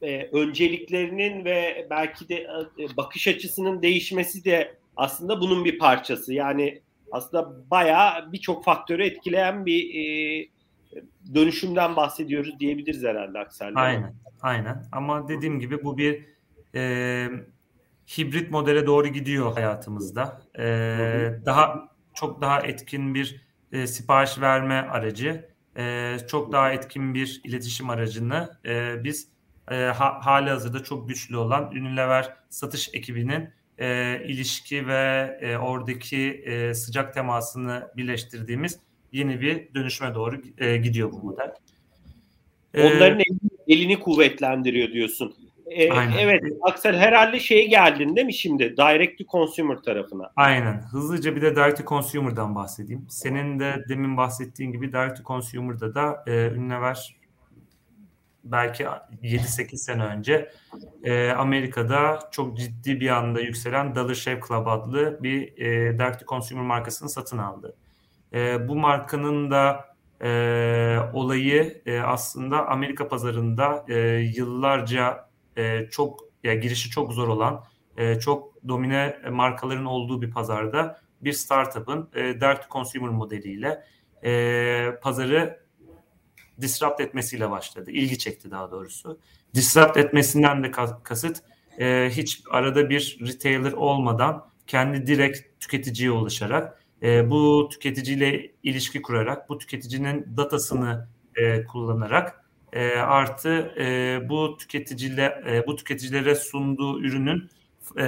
e, önceliklerinin ve belki de e, bakış açısının değişmesi de aslında bunun bir parçası. Yani aslında bayağı birçok faktörü etkileyen bir e, dönüşümden bahsediyoruz diyebiliriz herhalde Aksel'de. Aynen, aynen. Ama dediğim gibi bu bir e, hibrit modele doğru gidiyor hayatımızda. E, daha çok daha etkin bir e, sipariş verme aracı, e, çok daha etkin bir iletişim aracını e, biz e, ha, hali hazırda çok güçlü olan Unilever satış ekibinin e, ilişki ve e, oradaki e, sıcak temasını birleştirdiğimiz yeni bir dönüşme doğru e, gidiyor bu model. Onların ee, elini, kuvvetlendiriyor diyorsun. Ee, evet Aksel herhalde şey geldin değil mi şimdi direct to consumer tarafına? Aynen. Hızlıca bir de direct to consumer'dan bahsedeyim. Senin de demin bahsettiğin gibi direct to consumer'da da e, Unilever belki 7-8 sene önce e, Amerika'da çok ciddi bir anda yükselen Dollar Shave Club adlı bir e, direct to consumer markasını satın aldı. E, bu markanın da e, olayı e, aslında Amerika pazarında e, yıllarca e, çok ya girişi çok zor olan, e, çok domine markaların olduğu bir pazarda bir startup'ın e, direct consumer modeliyle e, pazarı disrupt etmesiyle başladı. İlgi çekti daha doğrusu. Disrupt etmesinden de kasıt e, hiç arada bir retailer olmadan kendi direkt tüketiciye ulaşarak e, bu tüketiciyle ilişki kurarak, bu tüketicinin datasını e, kullanarak e, artı e, bu tüketiciyle e, bu tüketicilere sunduğu ürünün e,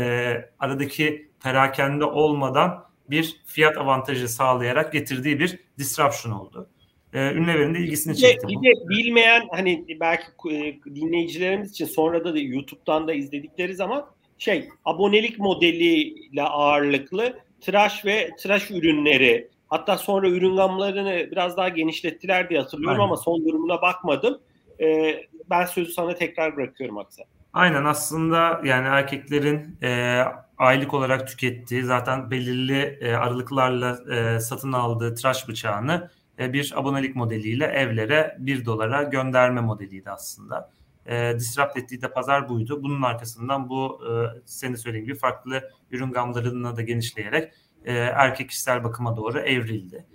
aradaki perakende olmadan bir fiyat avantajı sağlayarak getirdiği bir disruption oldu. E, ünlülerin de ilgisini çekti. Bir de, bir de bilmeyen hani belki e, dinleyicilerimiz için sonra da, da YouTube'dan da izledikleri zaman şey abonelik modeliyle ağırlıklı tıraş ve tıraş ürünleri hatta sonra ürün gamlarını biraz daha genişlettiler diye hatırlıyorum Aynen. ama son durumuna bakmadım. Ee, ben sözü sana tekrar bırakıyorum Aksel. Aynen aslında yani erkeklerin e, aylık olarak tükettiği zaten belirli e, aralıklarla e, satın aldığı tıraş bıçağını e, bir abonelik modeliyle evlere bir dolara gönderme modeliydi aslında e, disrupt ettiği de pazar buydu. Bunun arkasından bu e, senin söylediğin gibi farklı ürün gamlarına da genişleyerek e, erkek kişisel bakıma doğru evrildi.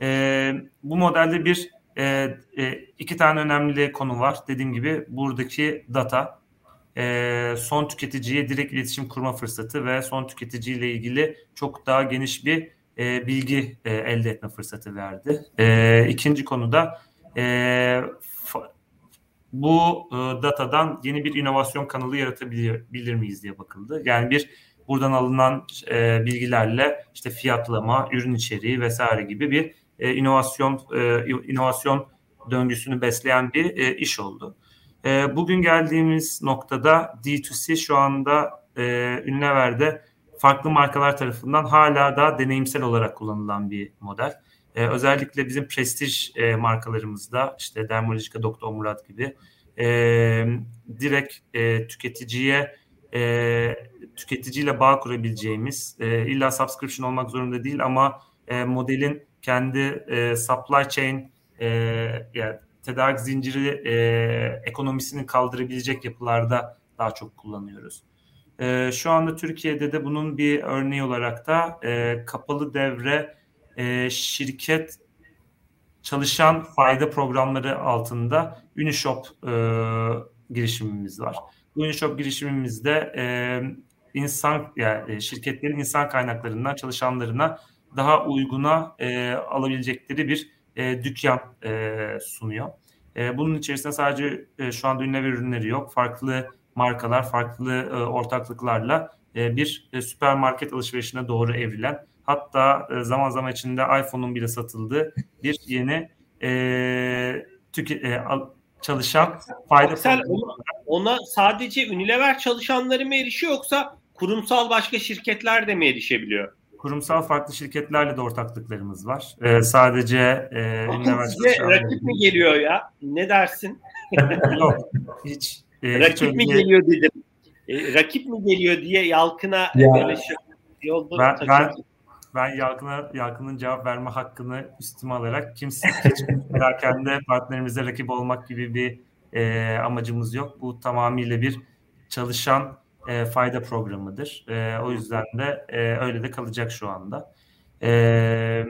E, bu modelde bir e, e, iki tane önemli konu var. Dediğim gibi buradaki data e, son tüketiciye direkt iletişim kurma fırsatı ve son tüketiciyle ilgili çok daha geniş bir e, bilgi e, elde etme fırsatı verdi. E, ikinci konuda e, bu e, datadan yeni bir inovasyon kanalı yaratabilir miyiz diye bakıldı. Yani bir buradan alınan e, bilgilerle işte fiyatlama, ürün içeriği vesaire gibi bir e, inovasyon e, inovasyon döngüsünü besleyen bir e, iş oldu. E, bugün geldiğimiz noktada D2C şu anda e, Ünlever'de farklı markalar tarafından hala da deneyimsel olarak kullanılan bir model. E, özellikle bizim prestij e, markalarımızda işte Dermolojika, Doktor Murat gibi e, direkt e, tüketiciye e, tüketiciyle bağ kurabileceğimiz e, illa subscription olmak zorunda değil ama e, modelin kendi e, supply chain e, yani tedarik zinciri e, ekonomisini kaldırabilecek yapılarda daha çok kullanıyoruz. E, şu anda Türkiye'de de bunun bir örneği olarak da e, kapalı devre e, şirket çalışan fayda programları altında Unishop e, girişimimiz var. Bu Unishop girişimimizde e, insan yani e, şirketlerin insan kaynaklarından çalışanlarına daha uyguna e, alabilecekleri bir e, dükkan e, sunuyor. E, bunun içerisinde sadece e, şu anda ünlü ürünleri yok. Farklı markalar, farklı e, ortaklıklarla e, bir e, süpermarket alışverişine doğru evrilen hatta e, zaman zaman içinde iPhone'un bile satıldığı bir yeni e, tüke, e, çalışan fayda Aksel, ona, ona sadece Unilever çalışanları mı erişiyor yoksa kurumsal başka şirketler de mi erişebiliyor? kurumsal farklı şirketlerle de ortaklıklarımız var. Ee, sadece e, size rakip mi geliyor ya? Ne dersin? Yok. Hiç. E, rakip hiç mi öyle... geliyor dedim. E, rakip mi geliyor diye Yalkın'a ya. böyle şey oldu. Ben, ben, ben Yalkın'a Yalkın'ın cevap verme hakkını üstüme alarak kimse perakende partnerimize rakip olmak gibi bir e, amacımız yok. Bu tamamıyla bir çalışan e, fayda programıdır. E, o yüzden de e, öyle de kalacak şu anda. E,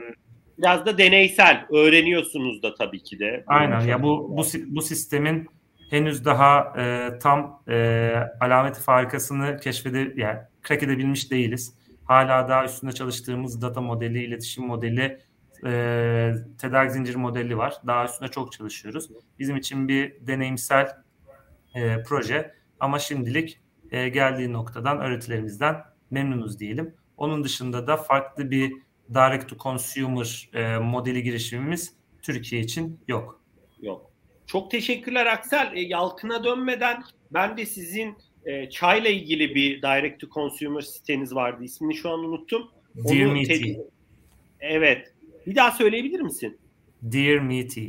Biraz da deneysel öğreniyorsunuz da tabii ki de. Aynen ya bu bu bu sistemin henüz daha e, tam e, alameti farikasını keşfede yani crack edebilmiş değiliz. Hala daha üstünde çalıştığımız data modeli, iletişim modeli, e, tedarik zinciri modeli var. Daha üstünde çok çalışıyoruz. Bizim için bir deneyimsel e, proje ama şimdilik e, geldiği noktadan öğretilerimizden memnunuz diyelim. Onun dışında da farklı bir direct to consumer e, modeli girişimimiz Türkiye için yok. Yok. Çok teşekkürler Aksel. E, Yalkın'a dönmeden ben de sizin e, çayla ilgili bir direct to consumer siteniz vardı. İsmini şu an unuttum. Dear Onu Meaty. Evet. Bir daha söyleyebilir misin? Dear Meaty.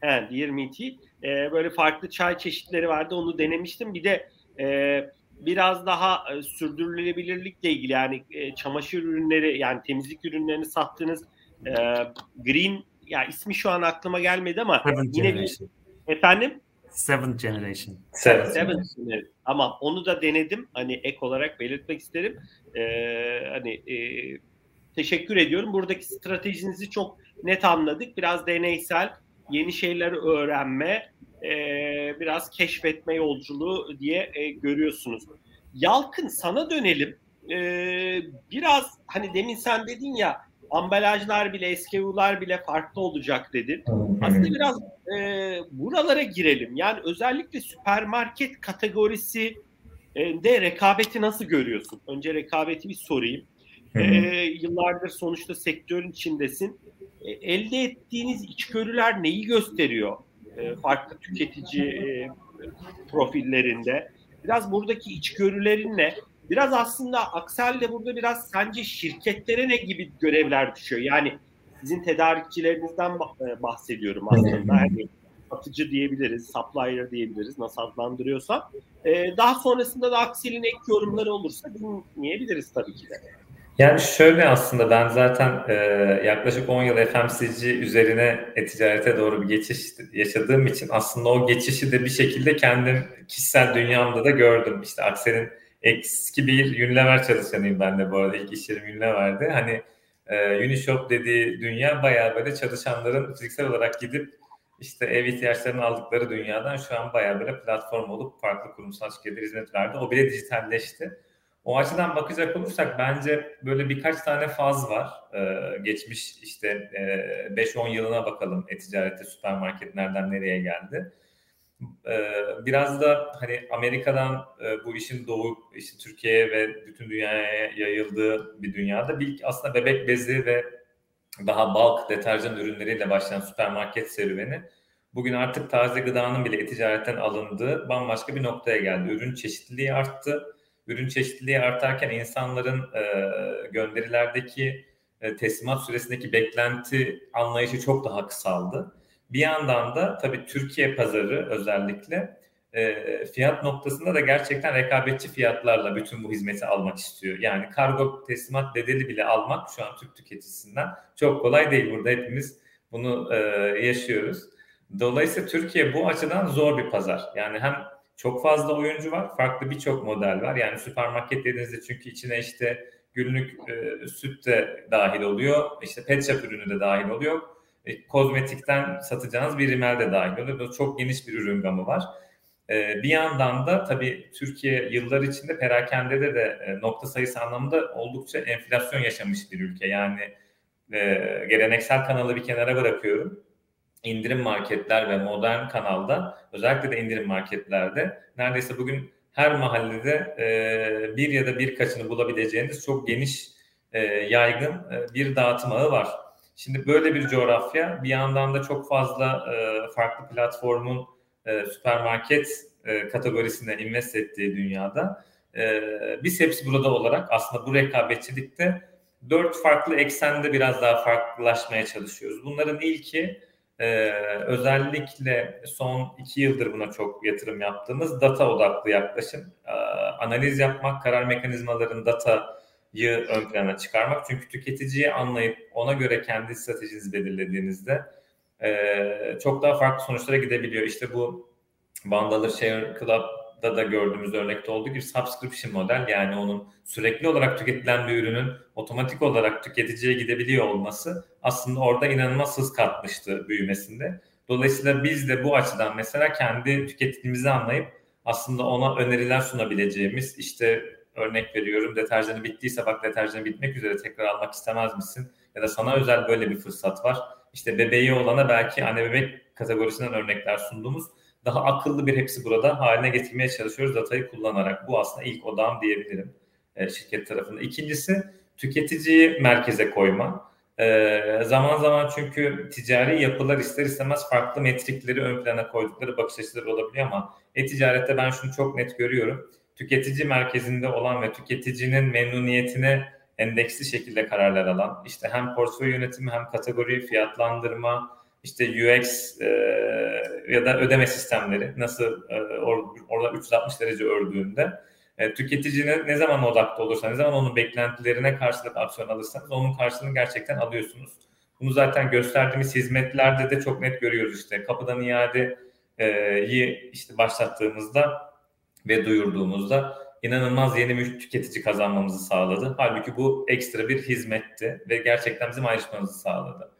He, Dear Meaty. E, böyle farklı çay çeşitleri vardı. Onu denemiştim. Bir de e, biraz daha e, sürdürülebilirlikle ilgili yani e, çamaşır ürünleri yani temizlik ürünlerini sattığınız e, Green ya ismi şu an aklıma gelmedi ama Seventh yine bir efendim Seventh Generation. Seventh. Seventh Ama onu da denedim. Hani ek olarak belirtmek isterim. Ee, hani e, teşekkür ediyorum. Buradaki stratejinizi çok net anladık. Biraz deneysel, yeni şeyleri öğrenme, e, biraz keşfetme yolculuğu diye e, görüyorsunuz. Yalkın sana dönelim. E, biraz hani demin sen dedin ya ambalajlar bile, SKU'lar bile farklı olacak dedin. Aslında biraz e, buralara girelim. Yani özellikle süpermarket kategorisi e, de rekabeti nasıl görüyorsun? Önce rekabeti bir sorayım. E, yıllardır sonuçta sektörün içindesin. E, elde ettiğiniz içgörüler neyi gösteriyor? E, farklı tüketici e, profillerinde. Biraz buradaki içgörülerin ne? Biraz aslında Aksel de burada biraz sence şirketlere ne gibi görevler düşüyor? Yani sizin tedarikçilerinizden e, bahsediyorum aslında. Yani satıcı diyebiliriz, supplier diyebiliriz nasıl adlandırıyorsan. Daha sonrasında da Aksel'in ek yorumları olursa dinleyebiliriz tabii ki de. Yani şöyle aslında ben zaten e, yaklaşık 10 yıl FMCG üzerine e-ticarete doğru bir geçiş yaşadığım için aslında o geçişi de bir şekilde kendim kişisel dünyamda da gördüm. İşte Aksel'in eski bir Unilever çalışanıyım ben de bu arada. ilk iş yerim Unilever'de. Hani e, Unishop dediği dünya bayağı böyle çalışanların fiziksel olarak gidip işte ev ihtiyaçlarını aldıkları dünyadan şu an bayağı böyle platform olup farklı kurumsal şirketler hizmet verdi. O bile dijitalleşti. O açıdan bakacak olursak bence böyle birkaç tane faz var. Ee, geçmiş işte e, 5-10 yılına bakalım e-ticarette süpermarket nereden nereye geldi. Biraz da hani Amerika'dan bu işin doğu işte Türkiye'ye ve bütün dünyaya yayıldığı bir dünyada bir aslında bebek bezi ve daha bulk deterjan ürünleriyle başlayan süpermarket serüveni bugün artık taze gıdanın bile e-ticaretten alındığı bambaşka bir noktaya geldi. Ürün çeşitliliği arttı ürün çeşitliliği artarken insanların gönderilerdeki teslimat süresindeki beklenti anlayışı çok daha kısaldı. Bir yandan da tabii Türkiye pazarı özellikle e, fiyat noktasında da gerçekten rekabetçi fiyatlarla bütün bu hizmeti almak istiyor. Yani kargo teslimat bedeli bile almak şu an Türk tüketicisinden çok kolay değil. Burada hepimiz bunu e, yaşıyoruz. Dolayısıyla Türkiye bu açıdan zor bir pazar. Yani hem çok fazla oyuncu var. Farklı birçok model var. Yani süpermarket dediğinizde çünkü içine işte günlük e, süt de dahil oluyor. İşte pet shop ürünü de dahil oluyor. E, kozmetikten satacağınız bir rimel de dahil oluyor. Çok geniş bir ürün gamı var. E, bir yandan da tabii Türkiye yıllar içinde perakendede de e, nokta sayısı anlamında oldukça enflasyon yaşamış bir ülke. Yani e, geleneksel kanalı bir kenara bırakıyorum indirim marketler ve modern kanalda özellikle de indirim marketlerde neredeyse bugün her mahallede bir ya da birkaçını bulabileceğiniz çok geniş yaygın bir dağıtım ağı var. Şimdi böyle bir coğrafya bir yandan da çok fazla e, farklı platformun e, süpermarket e, kategorisine invest ettiği dünyada e, biz hepsi burada olarak aslında bu rekabetçilikte dört farklı eksende biraz daha farklılaşmaya çalışıyoruz. Bunların ilki ee, özellikle son iki yıldır buna çok yatırım yaptığımız data odaklı yaklaşım. Ee, analiz yapmak, karar mekanizmaların datayı ön plana çıkarmak. Çünkü tüketiciyi anlayıp ona göre kendi stratejinizi belirlediğinizde e, çok daha farklı sonuçlara gidebiliyor. İşte bu Vandalı Share Club da gördüğümüz örnekte olduğu gibi subscription model yani onun sürekli olarak tüketilen bir ürünün otomatik olarak tüketiciye gidebiliyor olması aslında orada inanılmaz hız katmıştı büyümesinde. Dolayısıyla biz de bu açıdan mesela kendi tükettiğimizi anlayıp aslında ona öneriler sunabileceğimiz işte örnek veriyorum deterjanı bittiyse bak deterjanı bitmek üzere tekrar almak istemez misin? Ya da sana özel böyle bir fırsat var. İşte bebeği olana belki anne bebek kategorisinden örnekler sunduğumuz daha akıllı bir hepsi burada haline getirmeye çalışıyoruz datayı kullanarak. Bu aslında ilk odam diyebilirim e, şirket tarafında. İkincisi tüketiciyi merkeze koyma. E, zaman zaman çünkü ticari yapılar ister istemez farklı metrikleri ön plana koydukları bakış açıları olabiliyor ama e-ticarette ben şunu çok net görüyorum. Tüketici merkezinde olan ve tüketicinin memnuniyetine endeksli şekilde kararlar alan, işte hem portföy yönetimi hem kategori fiyatlandırma, işte UX e, ya da ödeme sistemleri nasıl e, or, orada 360 derece ördüğünde e, tüketicinin ne zaman odakta olursa, ne zaman onun beklentilerine karşılık aksiyon alırsanız onun karşılığını gerçekten alıyorsunuz. Bunu zaten gösterdiğimiz hizmetlerde de çok net görüyoruz işte. Kapıdan iadeyi işte başlattığımızda ve duyurduğumuzda inanılmaz yeni bir tüketici kazanmamızı sağladı. Halbuki bu ekstra bir hizmetti ve gerçekten bizim ayrışmamızı sağladı.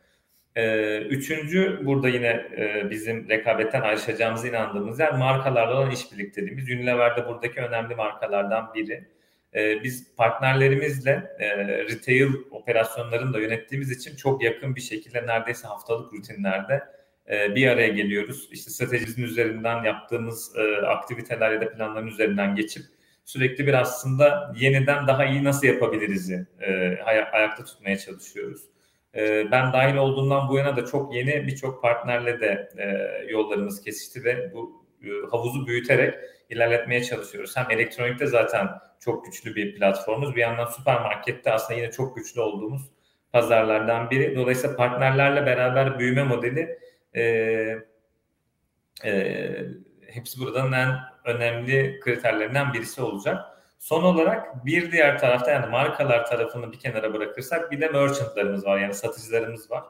Ee, üçüncü burada yine e, bizim rekabetten ayrışacağımıza inandığımız yer markalarla olan işbirlikteliğimiz. Unilever'de buradaki önemli markalardan biri. Ee, biz partnerlerimizle e, retail operasyonlarını da yönettiğimiz için çok yakın bir şekilde neredeyse haftalık rutinlerde e, bir araya geliyoruz. İşte stratejimizin üzerinden yaptığımız aktiviteler ya da planların üzerinden geçip sürekli bir aslında yeniden daha iyi nasıl yapabiliriz'i ayakta tutmaya çalışıyoruz. Ee, ben dahil olduğumdan bu yana da çok yeni birçok partnerle de e, yollarımız kesişti ve bu e, havuzu büyüterek ilerletmeye çalışıyoruz. Hem elektronikte zaten çok güçlü bir platformuz. Bir yandan süpermarkette aslında yine çok güçlü olduğumuz pazarlardan biri. Dolayısıyla partnerlerle beraber büyüme modeli e, e, hepsi buradan en önemli kriterlerinden birisi olacak. Son olarak bir diğer tarafta yani markalar tarafını bir kenara bırakırsak bir de merchantlarımız var yani satıcılarımız var.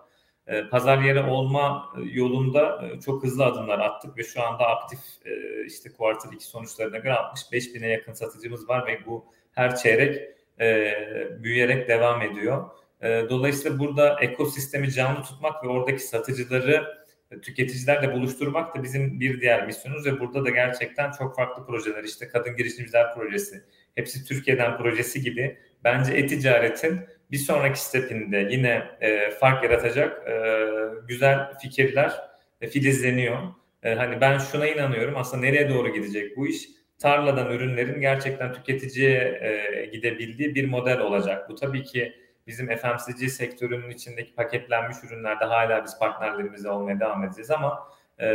Ee, pazar yeri olma yolunda e, çok hızlı adımlar attık ve şu anda aktif e, işte kuartal 2 sonuçlarına göre 65 bine yakın satıcımız var ve bu her çeyrek e, büyüyerek devam ediyor. Dolayısıyla burada ekosistemi canlı tutmak ve oradaki satıcıları tüketicilerle buluşturmak da bizim bir diğer misyonumuz ve burada da gerçekten çok farklı projeler işte kadın girişimciler projesi hepsi Türkiye'den projesi gibi bence e-ticaretin bir sonraki stepinde yine e, fark yaratacak e, güzel fikirler e, filizleniyor. E, hani ben şuna inanıyorum aslında nereye doğru gidecek bu iş? Tarladan ürünlerin gerçekten tüketiciye e, gidebildiği bir model olacak. Bu tabii ki bizim FMCG sektörünün içindeki paketlenmiş ürünlerde hala biz partnerlerimizle olmaya devam edeceğiz ama e,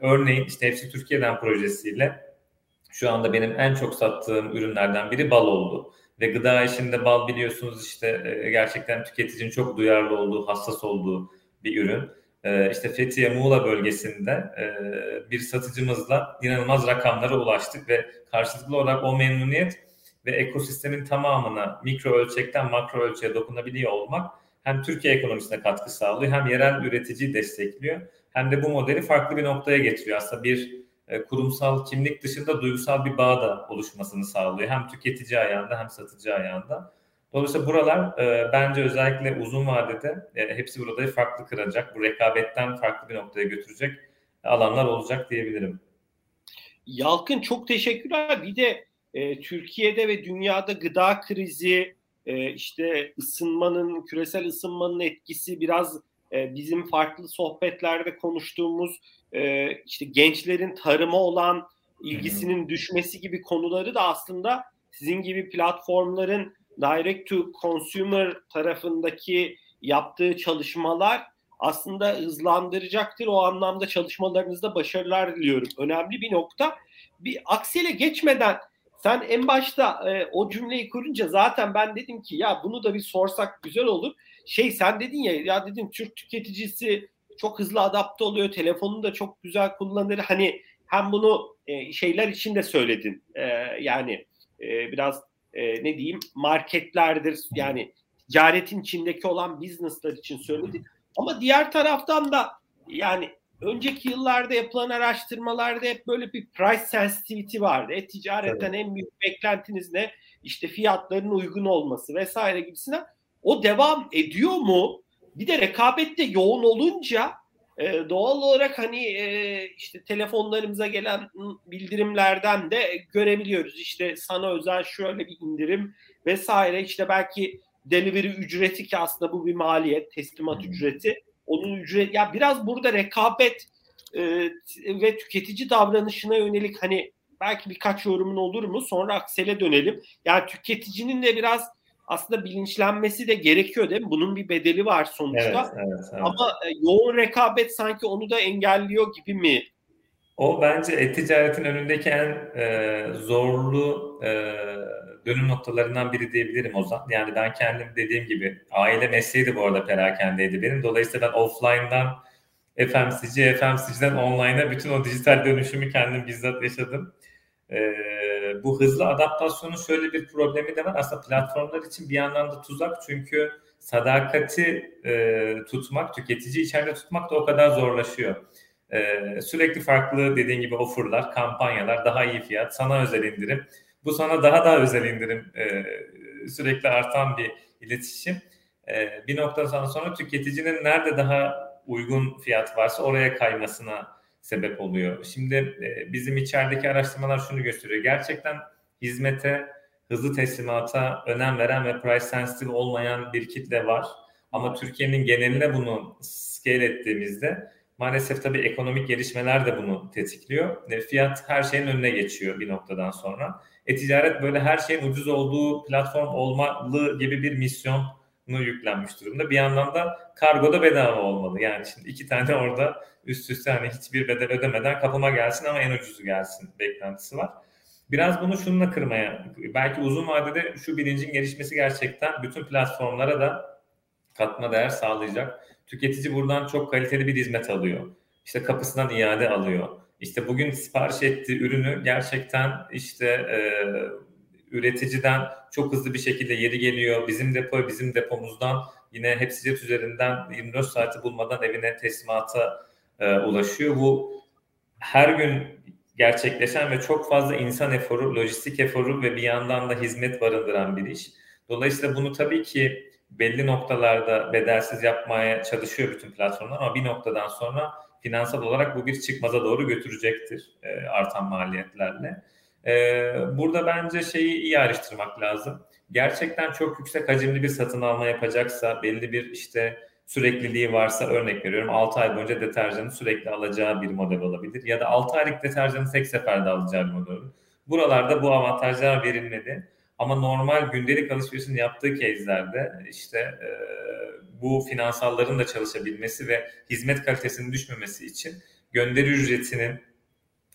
örneğin işte hepsi Türkiye'den projesiyle şu anda benim en çok sattığım ürünlerden biri bal oldu. Ve gıda işinde bal biliyorsunuz işte e, gerçekten tüketicinin çok duyarlı olduğu, hassas olduğu bir ürün. E, işte Fethiye Muğla bölgesinde e, bir satıcımızla inanılmaz rakamlara ulaştık ve karşılıklı olarak o memnuniyet ve ekosistemin tamamına mikro ölçekten makro ölçeğe dokunabiliyor olmak hem Türkiye ekonomisine katkı sağlıyor hem yerel üreticiyi destekliyor hem de bu modeli farklı bir noktaya getiriyor. Aslında bir e, kurumsal kimlik dışında duygusal bir bağ da oluşmasını sağlıyor. Hem tüketici ayağında hem satıcı ayağında. Dolayısıyla buralar e, bence özellikle uzun vadede e, hepsi burada farklı kıracak. Bu rekabetten farklı bir noktaya götürecek alanlar olacak diyebilirim. Yalkın çok teşekkürler. Bir de e, Türkiye'de ve dünyada gıda krizi, e, işte ısınmanın, küresel ısınmanın etkisi biraz e, bizim farklı sohbetlerde konuştuğumuz e, işte gençlerin tarıma olan ilgisinin düşmesi gibi konuları da aslında sizin gibi platformların direct to consumer tarafındaki yaptığı çalışmalar aslında hızlandıracaktır. O anlamda çalışmalarınızda başarılar diliyorum. Önemli bir nokta. Bir aksele geçmeden sen en başta e, o cümleyi kurunca zaten ben dedim ki ya bunu da bir sorsak güzel olur. Şey sen dedin ya ya dedin Türk tüketicisi çok hızlı adapte oluyor. Telefonunu da çok güzel kullanır. Hani hem bunu e, şeyler için de söyledin. E, yani e, biraz e, ne diyeyim marketlerdir yani ticaretin içindeki olan businesslar için söyledin. Ama diğer taraftan da yani önceki yıllarda yapılan araştırmalarda hep böyle bir price sensitivity vardı. E-ticaretten evet. en büyük beklentiniz ne? İşte fiyatların uygun olması vesaire gibisine. O devam ediyor mu? Bir de rekabette yoğun olunca e, doğal olarak hani e, işte telefonlarımıza gelen bildirimlerden de görebiliyoruz. İşte sana özel şöyle bir indirim vesaire işte belki delivery ücreti ki aslında bu bir maliyet, teslimat hmm. ücreti. Onun ücret ya biraz burada rekabet e, ve tüketici davranışına yönelik hani belki birkaç yorumun olur mu? Sonra aksele dönelim. Yani tüketicinin de biraz aslında bilinçlenmesi de gerekiyor değil mi? Bunun bir bedeli var sonuçta. Evet, evet, evet. Ama e, yoğun rekabet sanki onu da engelliyor gibi mi? O bence e-ticaretin önündeki en e, zorlu e, dönüm noktalarından biri diyebilirim Ozan. Yani ben kendim dediğim gibi aile mesleği de bu arada perakendeydi benim. Dolayısıyla ben offline'dan FMCG, FMCG'den online'a bütün o dijital dönüşümü kendim bizzat yaşadım. E, bu hızlı adaptasyonun şöyle bir problemi de var. Aslında platformlar için bir yandan da tuzak çünkü sadakati e, tutmak, tüketici içeride tutmak da o kadar zorlaşıyor. E, sürekli farklı dediğin gibi offerlar, kampanyalar, daha iyi fiyat, sana özel indirim. Bu sana daha daha özel indirim e, sürekli artan bir iletişim. E, bir noktadan sonra tüketicinin nerede daha uygun fiyat varsa oraya kaymasına sebep oluyor. Şimdi e, bizim içerideki araştırmalar şunu gösteriyor. Gerçekten hizmete, hızlı teslimata önem veren ve price sensitive olmayan bir kitle var. Ama Türkiye'nin geneline bunu scale ettiğimizde maalesef tabii ekonomik gelişmeler de bunu tetikliyor. E, fiyat her şeyin önüne geçiyor bir noktadan sonra. E-ticaret böyle her şeyin ucuz olduğu platform olmalı gibi bir misyon yüklenmiş durumda. Bir yandan da kargo da bedava olmalı. Yani şimdi iki tane orada üst üste hani hiçbir bedel ödemeden kapıma gelsin ama en ucuzu gelsin beklentisi var. Biraz bunu şununla kırmaya, belki uzun vadede şu bilincin gelişmesi gerçekten bütün platformlara da katma değer sağlayacak. Tüketici buradan çok kaliteli bir hizmet alıyor. İşte kapısından iade alıyor. İşte bugün sipariş ettiği ürünü gerçekten işte e, üreticiden çok hızlı bir şekilde yeri geliyor. Bizim depo, bizim depomuzdan yine hepsi üzerinden 24 saati bulmadan evine teslimata e, ulaşıyor. Bu her gün gerçekleşen ve çok fazla insan eforu, lojistik eforu ve bir yandan da hizmet barındıran bir iş. Dolayısıyla bunu tabii ki belli noktalarda bedelsiz yapmaya çalışıyor bütün platformlar ama bir noktadan sonra finansal olarak bu bir çıkmaza doğru götürecektir e, artan maliyetlerle. E, burada bence şeyi iyi ayrıştırmak lazım. Gerçekten çok yüksek hacimli bir satın alma yapacaksa belli bir işte sürekliliği varsa örnek veriyorum 6 ay boyunca deterjanı sürekli alacağı bir model olabilir. Ya da 6 aylık deterjanı tek seferde alacağı bir model olur. Buralarda bu avantajlar verilmedi. Ama normal gündelik alışverişini yaptığı case'lerde işte e, bu finansalların da çalışabilmesi ve hizmet kalitesinin düşmemesi için gönderi ücretinin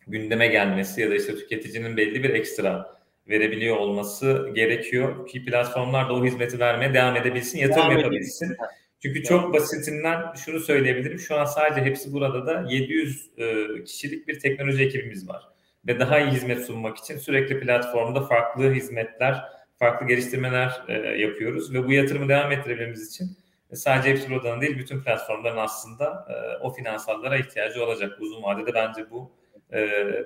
gündeme gelmesi ya da işte tüketicinin belli bir ekstra verebiliyor olması gerekiyor ki platformlar da o hizmeti vermeye devam edebilsin, yatırım devam yapabilsin. Çünkü çok basitinden şunu söyleyebilirim. Şu an sadece hepsi burada da 700 e, kişilik bir teknoloji ekibimiz var. Ve daha iyi hizmet sunmak için sürekli platformda farklı hizmetler, farklı geliştirmeler e, yapıyoruz. Ve bu yatırımı devam ettirebilmemiz için sadece hepsi buradan değil bütün platformların aslında e, o finansallara ihtiyacı olacak. Uzun vadede bence bu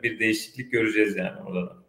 bir değişiklik göreceğiz yani orada da.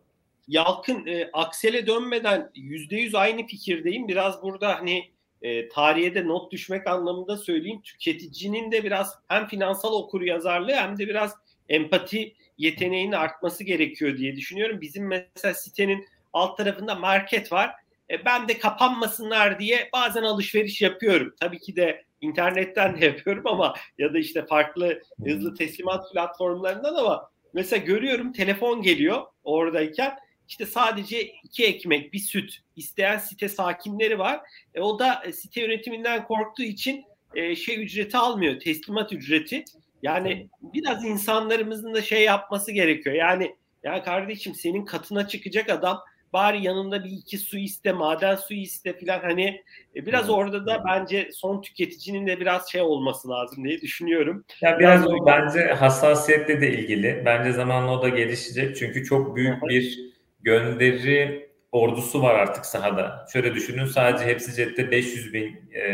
Yalkın, e, Aksel'e dönmeden %100 aynı fikirdeyim. Biraz burada hani e, tarihe de not düşmek anlamında söyleyeyim. Tüketicinin de biraz hem finansal okur yazarlığı hem de biraz empati yeteneğinin artması gerekiyor diye düşünüyorum. Bizim mesela sitenin alt tarafında market var. E, ben de kapanmasınlar diye bazen alışveriş yapıyorum. Tabii ki de internetten de yapıyorum ama ya da işte farklı hızlı teslimat platformlarından ama mesela görüyorum telefon geliyor oradayken işte sadece iki ekmek, bir süt isteyen site sakinleri var. E, o da site yönetiminden korktuğu için e, şey ücreti almıyor, teslimat ücreti. Yani biraz insanlarımızın da şey yapması gerekiyor. Yani ya kardeşim senin katına çıkacak adam bari yanında bir iki su iste, maden suyu iste filan hani e, biraz orada da bence son tüketicinin de biraz şey olması lazım diye düşünüyorum. Ya biraz o bence hassasiyetle de ilgili. Bence zamanla o da gelişecek. Çünkü çok büyük bir gönderi ordusu var artık sahada. Şöyle düşünün sadece hepsi cepte 500 bin e,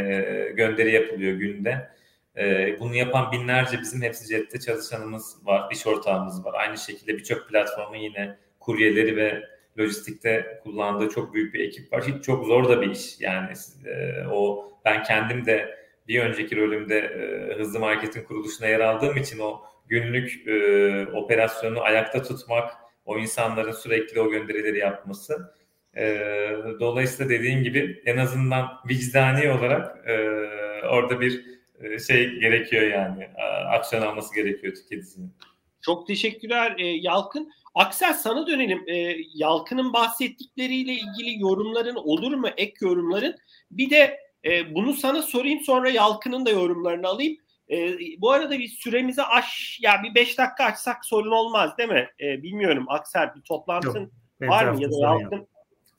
gönderi yapılıyor günde. E, bunu yapan binlerce bizim hepsi cepte çalışanımız var, iş ortağımız var. Aynı şekilde birçok platformun yine kuryeleri ve lojistikte kullandığı çok büyük bir ekip var. Hiç çok zor da bir iş. Yani e, o ben kendim de bir önceki rolümde e, hızlı marketin kuruluşuna yer aldığım için o günlük e, operasyonu ayakta tutmak, o insanların sürekli o gönderileri yapması. E, dolayısıyla dediğin gibi en azından vicdani olarak e, orada bir şey gerekiyor yani. Aksiyon alması gerekiyor tüketicinin. Çok teşekkürler e, Yalkın. Aksel sana dönelim. E, Yalkın'ın bahsettikleriyle ilgili yorumların olur mu? Ek yorumların. Bir de e, bunu sana sorayım sonra Yalkın'ın da yorumlarını alayım. E, bu arada bir süremizi aş ya bir beş dakika açsak sorun olmaz değil mi? E, bilmiyorum Aksel bir toplantın yok, var mı ya da Yalkın?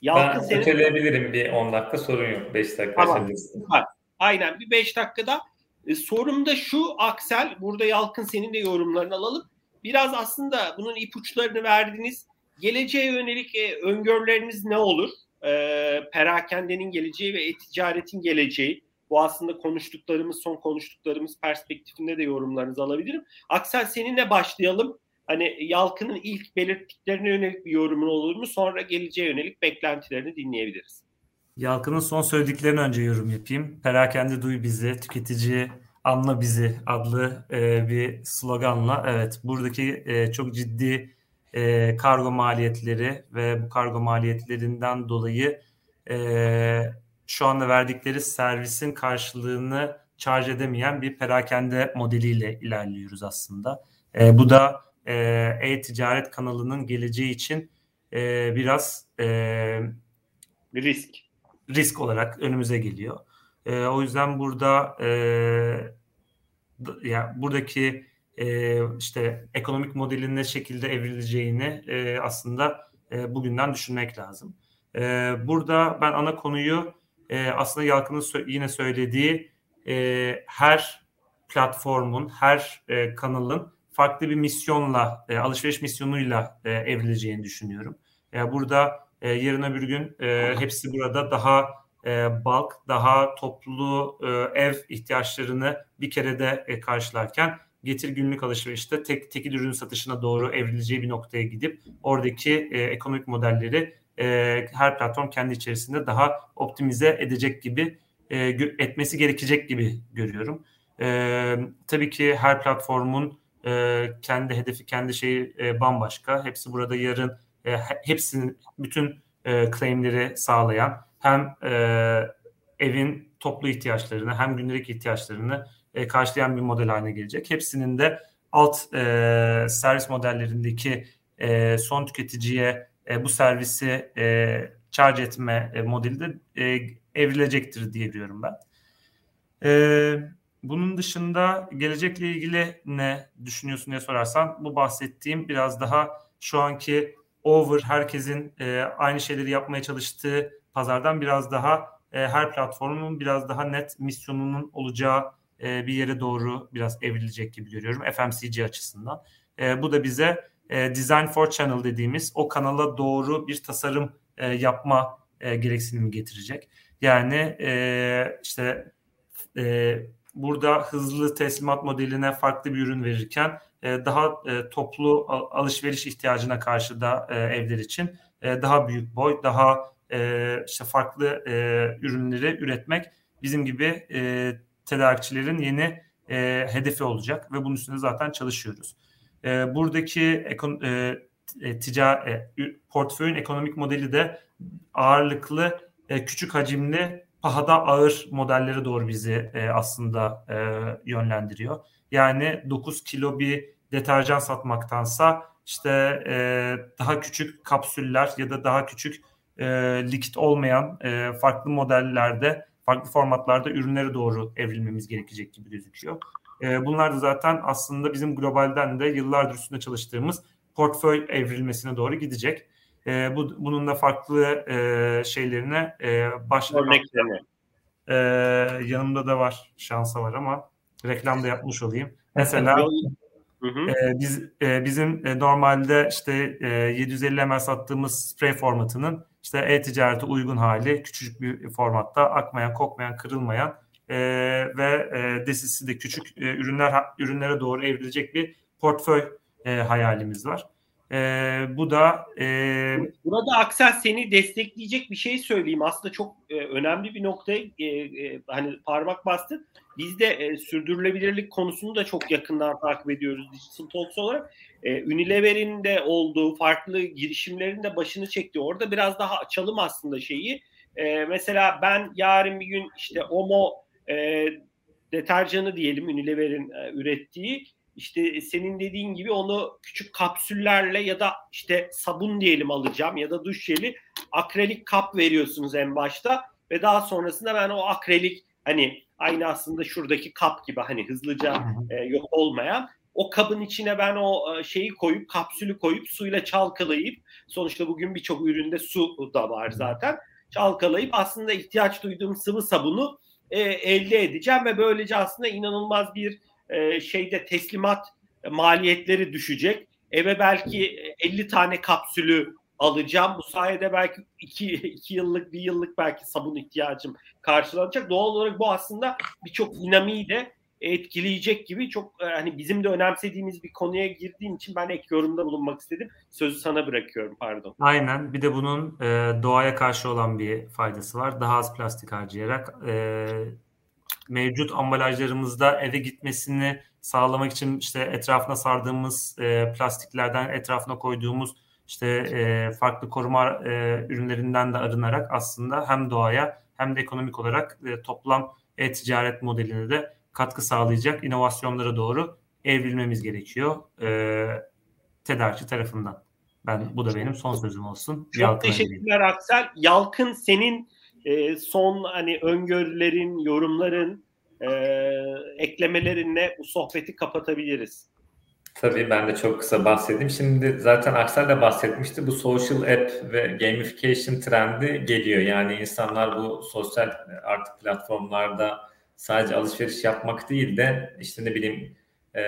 Yalkın ben senin... bir 10 dakika sorun yok. 5 dakika tamam. Aynen bir 5 dakikada. E, sorum da şu Aksel burada Yalkın senin de yorumlarını alalım. Biraz aslında bunun ipuçlarını verdiniz. Geleceğe yönelik e, öngörüleriniz ne olur? E, perakendenin geleceği ve e-ticaretin geleceği bu aslında konuştuklarımız, son konuştuklarımız perspektifinde de yorumlarınızı alabilirim. Aksel seninle başlayalım. Hani Yalkın'ın ilk belirttiklerine yönelik bir yorumun olur mu? Sonra geleceğe yönelik beklentilerini dinleyebiliriz. Yalkın'ın son söylediklerini önce yorum yapayım. Perakende duy bizi, tüketici anla bizi adlı e, bir sloganla. Evet buradaki e, çok ciddi e, kargo maliyetleri ve bu kargo maliyetlerinden dolayı e, şu anda verdikleri servisin karşılığını charge edemeyen bir perakende modeliyle ilerliyoruz aslında. E, bu da e, e-ticaret kanalının geleceği için e, biraz e, risk risk olarak önümüze geliyor. E, o yüzden burada e, ya buradaki e, işte ekonomik modelin ne şekilde evrileceğini e, aslında e, bugünden düşünmek lazım. E, burada ben ana konuyu e, aslında Yalkın'ın yine söylediği e, her platformun, her e, kanalın farklı bir misyonla, e, alışveriş misyonuyla e, evrileceğini düşünüyorum. E, burada e, yarın öbür gün e, hepsi burada daha e, bulk, daha toplu e, ev ihtiyaçlarını bir kerede e, karşılarken getir günlük alışverişte tek tekil ürün satışına doğru evrileceği bir noktaya gidip oradaki e, ekonomik modelleri e, her platform kendi içerisinde daha optimize edecek gibi e, etmesi gerekecek gibi görüyorum. E, tabii ki her platformun e, kendi hedefi, kendi şeyi e, bambaşka. Hepsi burada yarın e, hepsinin bütün e, claimleri sağlayan hem e, evin toplu ihtiyaçlarını hem günlük ihtiyaçlarını e, karşılayan bir model haline gelecek. Hepsinin de alt e, servis modellerindeki e, son tüketiciye e, bu servisi e, charge etme e, modeli de e, evrilecektir diye diyorum ben. E, bunun dışında gelecekle ilgili ne düşünüyorsun diye sorarsan bu bahsettiğim biraz daha şu anki over herkesin e, aynı şeyleri yapmaya çalıştığı pazardan biraz daha e, her platformun biraz daha net misyonunun olacağı e, bir yere doğru biraz evrilecek gibi görüyorum FMCG açısından. E, bu da bize e, Design for Channel dediğimiz o kanala doğru bir tasarım e, yapma e, gereksinimi getirecek. Yani e, işte e, burada hızlı teslimat modeline farklı bir ürün verirken daha e, toplu alışveriş ihtiyacına karşı da e, evler için e, daha büyük boy, daha e, işte farklı e, ürünleri üretmek bizim gibi e, tedarikçilerin yeni e, hedefi olacak ve bunun üstünde zaten çalışıyoruz. E, buradaki ekon, e, e, tica, e, portföyün ekonomik modeli de ağırlıklı e, küçük hacimli pahada ağır modellere doğru bizi e, aslında e, yönlendiriyor. Yani 9 kilo bir deterjan satmaktansa işte e, daha küçük kapsüller ya da daha küçük e, likit olmayan e, farklı modellerde, farklı formatlarda ürünlere doğru evrilmemiz gerekecek gibi gözüküyor. E, bunlar da zaten aslında bizim globalden de yıllardır üstünde çalıştığımız portföy evrilmesine doğru gidecek. E, bu, bunun da farklı e, şeylerine e, başlamak. E, yanımda da var, şansa var ama reklam da yapmış olayım. Mesela Hı hı. E, biz e, bizim e, normalde işte e, 750 ml sattığımız spray formatının işte e-ticarete uygun hali küçücük bir formatta akmayan, kokmayan, kırılmayan e, ve e, desisi de küçük e, ürünler ürünlere doğru evrilecek bir portföy e, hayalimiz var. E, bu da e, burada Aksel seni destekleyecek bir şey söyleyeyim. Aslında çok e, önemli bir noktaya e, e, hani parmak bastın. Biz de e, sürdürülebilirlik konusunu da çok yakından takip ediyoruz Digital Talks olarak. E, Unilever'in de olduğu farklı girişimlerin de başını çekti. Orada biraz daha açalım aslında şeyi. E, mesela ben yarın bir gün işte Omo e, deterjanı diyelim Unilever'in e, ürettiği işte senin dediğin gibi onu küçük kapsüllerle ya da işte sabun diyelim alacağım ya da duş jeli akrelik kap veriyorsunuz en başta ve daha sonrasında ben o akrelik hani aynı aslında şuradaki kap gibi hani hızlıca e, yok olmayan. O kabın içine ben o e, şeyi koyup kapsülü koyup suyla çalkalayıp sonuçta bugün birçok üründe su da var zaten. Çalkalayıp aslında ihtiyaç duyduğum sıvı sabunu e, elde edeceğim ve böylece aslında inanılmaz bir e, şeyde teslimat maliyetleri düşecek. Eve belki 50 tane kapsülü alacağım. Bu sayede belki 2 2 yıllık, bir yıllık belki sabun ihtiyacım karşılanacak. Doğal olarak bu aslında birçok dinamiği de etkileyecek gibi çok e, hani bizim de önemsediğimiz bir konuya girdiğim için ben ek yorumda bulunmak istedim. Sözü sana bırakıyorum pardon. Aynen bir de bunun e, doğaya karşı olan bir faydası var. Daha az plastik harcayarak e, mevcut ambalajlarımızda eve gitmesini sağlamak için işte etrafına sardığımız e, plastiklerden etrafına koyduğumuz işte e, farklı koruma e, ürünlerinden de arınarak aslında hem doğaya hem de ekonomik olarak e, toplam e-ticaret modeline de katkı sağlayacak inovasyonlara doğru evrilmemiz gerekiyor e, tedarikçi tarafından. Ben bu da benim son sözüm olsun. Çok Yalkın teşekkürler Aksel. Yalkın senin e, son hani öngörülerin, yorumların, e, eklemelerinle bu sohbeti kapatabiliriz. Tabii ben de çok kısa bahsedeyim. Şimdi zaten Aksel de bahsetmişti. Bu social app ve gamification trendi geliyor. Yani insanlar bu sosyal artık platformlarda sadece alışveriş yapmak değil de işte ne bileyim e,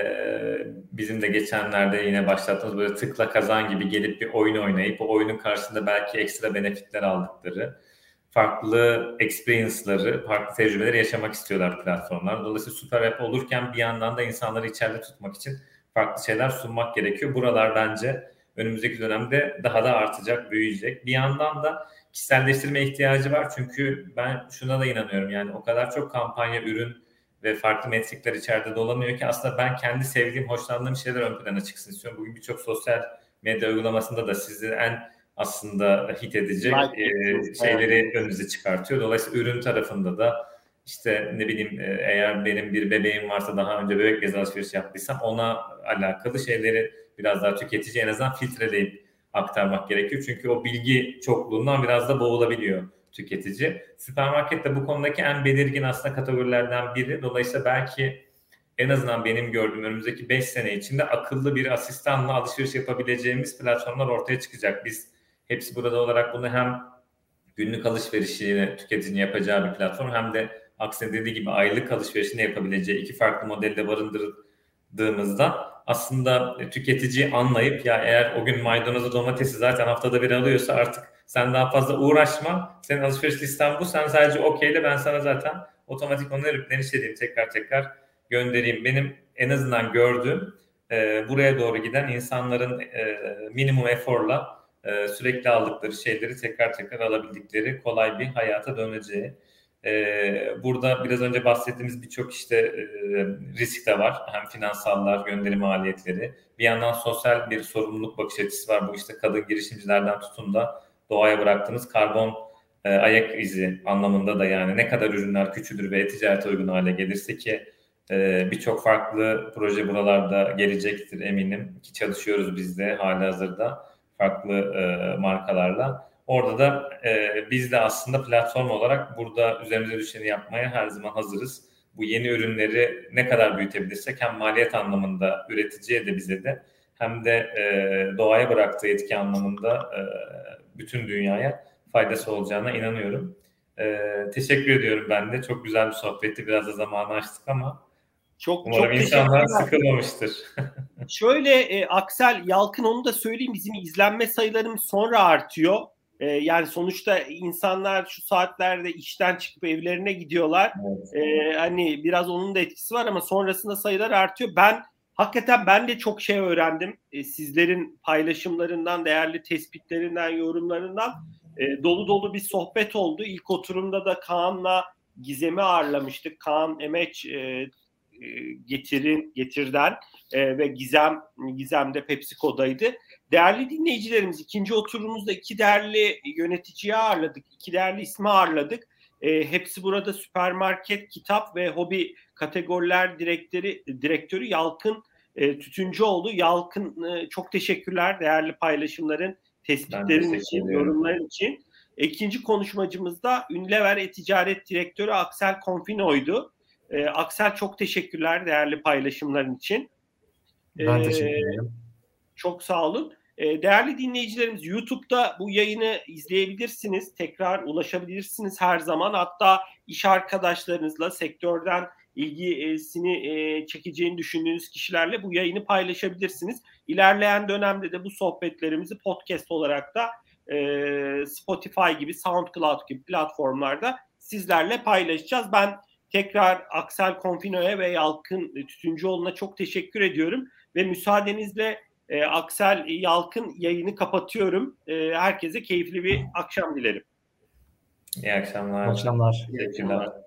bizim de geçenlerde yine başlattığımız böyle tıkla kazan gibi gelip bir oyun oynayıp o oyunun karşısında belki ekstra benefitler aldıkları farklı experience'ları, farklı tecrübeleri yaşamak istiyorlar platformlar. Dolayısıyla süper app olurken bir yandan da insanları içeride tutmak için farklı şeyler sunmak gerekiyor. Buralar bence önümüzdeki dönemde daha da artacak, büyüyecek. Bir yandan da kişiselleştirme ihtiyacı var. Çünkü ben şuna da inanıyorum yani o kadar çok kampanya, ürün ve farklı metrikler içeride dolanıyor ki aslında ben kendi sevdiğim, hoşlandığım şeyler ön plana çıksın istiyorum. Bugün birçok sosyal medya uygulamasında da sizi en aslında hit edecek like e, şeyleri önünüze çıkartıyor. Dolayısıyla ürün tarafında da işte ne bileyim e, eğer benim bir bebeğim varsa daha önce bebek bezi alışveriş yaptıysam ona alakalı şeyleri biraz daha tüketici en azından filtreleyip aktarmak gerekiyor. Çünkü o bilgi çokluğundan biraz da boğulabiliyor tüketici. Süpermarket de bu konudaki en belirgin aslında kategorilerden biri. Dolayısıyla belki en azından benim gördüğüm önümüzdeki 5 sene içinde akıllı bir asistanla alışveriş yapabileceğimiz platformlar ortaya çıkacak. Biz hepsi burada olarak bunu hem günlük alışverişini tüketicinin yapacağı bir platform hem de aksine dediği gibi aylık alışverişini yapabileceği iki farklı modelde barındırdığımızda aslında tüketici anlayıp ya eğer o gün maydanozu domatesi zaten haftada bir alıyorsa artık sen daha fazla uğraşma. Senin alışveriş listen bu. Sen sadece okeyle ben sana zaten otomatik onu replenişleyeyim tekrar tekrar göndereyim. Benim en azından gördüğüm e, buraya doğru giden insanların e, minimum eforla e, sürekli aldıkları şeyleri tekrar tekrar alabildikleri kolay bir hayata döneceği. E, burada biraz önce bahsettiğimiz birçok işte e, risk de var. Hem finansallar, gönderim maliyetleri. Bir yandan sosyal bir sorumluluk bakış açısı var. Bu işte kadın girişimcilerden tutun da doğaya bıraktığınız karbon e, ayak izi anlamında da yani ne kadar ürünler küçülür ve ticarete uygun hale gelirse ki e, birçok farklı proje buralarda gelecektir eminim ki çalışıyoruz biz de hali hazırda farklı e, markalarla. Orada da e, biz de aslında platform olarak burada üzerimize düşeni yapmaya her zaman hazırız. Bu yeni ürünleri ne kadar büyütebilirsek hem maliyet anlamında üreticiye de bize de hem de e, doğaya bıraktığı etki anlamında e, bütün dünyaya faydası olacağına inanıyorum. E, teşekkür ediyorum ben de. Çok güzel bir sohbetti. Biraz da zamanı açtık ama çok, umarım çok insanlar sıkılmamıştır. Şöyle e, Aksel Yalkın onu da söyleyeyim. Bizim izlenme sayılarımız sonra artıyor. E, yani sonuçta insanlar şu saatlerde işten çıkıp evlerine gidiyorlar. Evet. E, hani biraz onun da etkisi var ama sonrasında sayılar artıyor. Ben hakikaten ben de çok şey öğrendim. E, sizlerin paylaşımlarından, değerli tespitlerinden, yorumlarından e, dolu dolu bir sohbet oldu. İlk oturumda da Kaan'la Gizem'i ağırlamıştık. Kaan Emeç e, e, getirin getirden e, ve Gizem Gizem de PepsiCo'daydı. Değerli dinleyicilerimiz ikinci oturumumuzda iki değerli yöneticiyi ağırladık. iki değerli ismi ağırladık. E, hepsi burada süpermarket, kitap ve hobi kategoriler direktörü, direktörü Yalkın e, Tütüncüoğlu. Yalkın e, çok teşekkürler değerli paylaşımların, tespitlerin için, yorumların için. İkinci konuşmacımız da Ünlever E-Ticaret Direktörü Aksel Konfino'ydu. E, Aksel çok teşekkürler değerli paylaşımların için. Ben e, teşekkür ederim. Çok sağ olun. E, değerli dinleyicilerimiz YouTube'da bu yayını izleyebilirsiniz. Tekrar ulaşabilirsiniz her zaman. Hatta iş arkadaşlarınızla sektörden ilgisini e, çekeceğini düşündüğünüz kişilerle bu yayını paylaşabilirsiniz. İlerleyen dönemde de bu sohbetlerimizi podcast olarak da e, Spotify gibi, SoundCloud gibi platformlarda sizlerle paylaşacağız. Ben tekrar Aksel Konfino'ya ve Yalkın Tütüncüoğlu'na çok teşekkür ediyorum ve müsaadenizle e, Aksel Yalkın yayını kapatıyorum. E, herkese keyifli bir akşam dilerim. İyi akşamlar. İyi akşamlar. İyi akşamlar.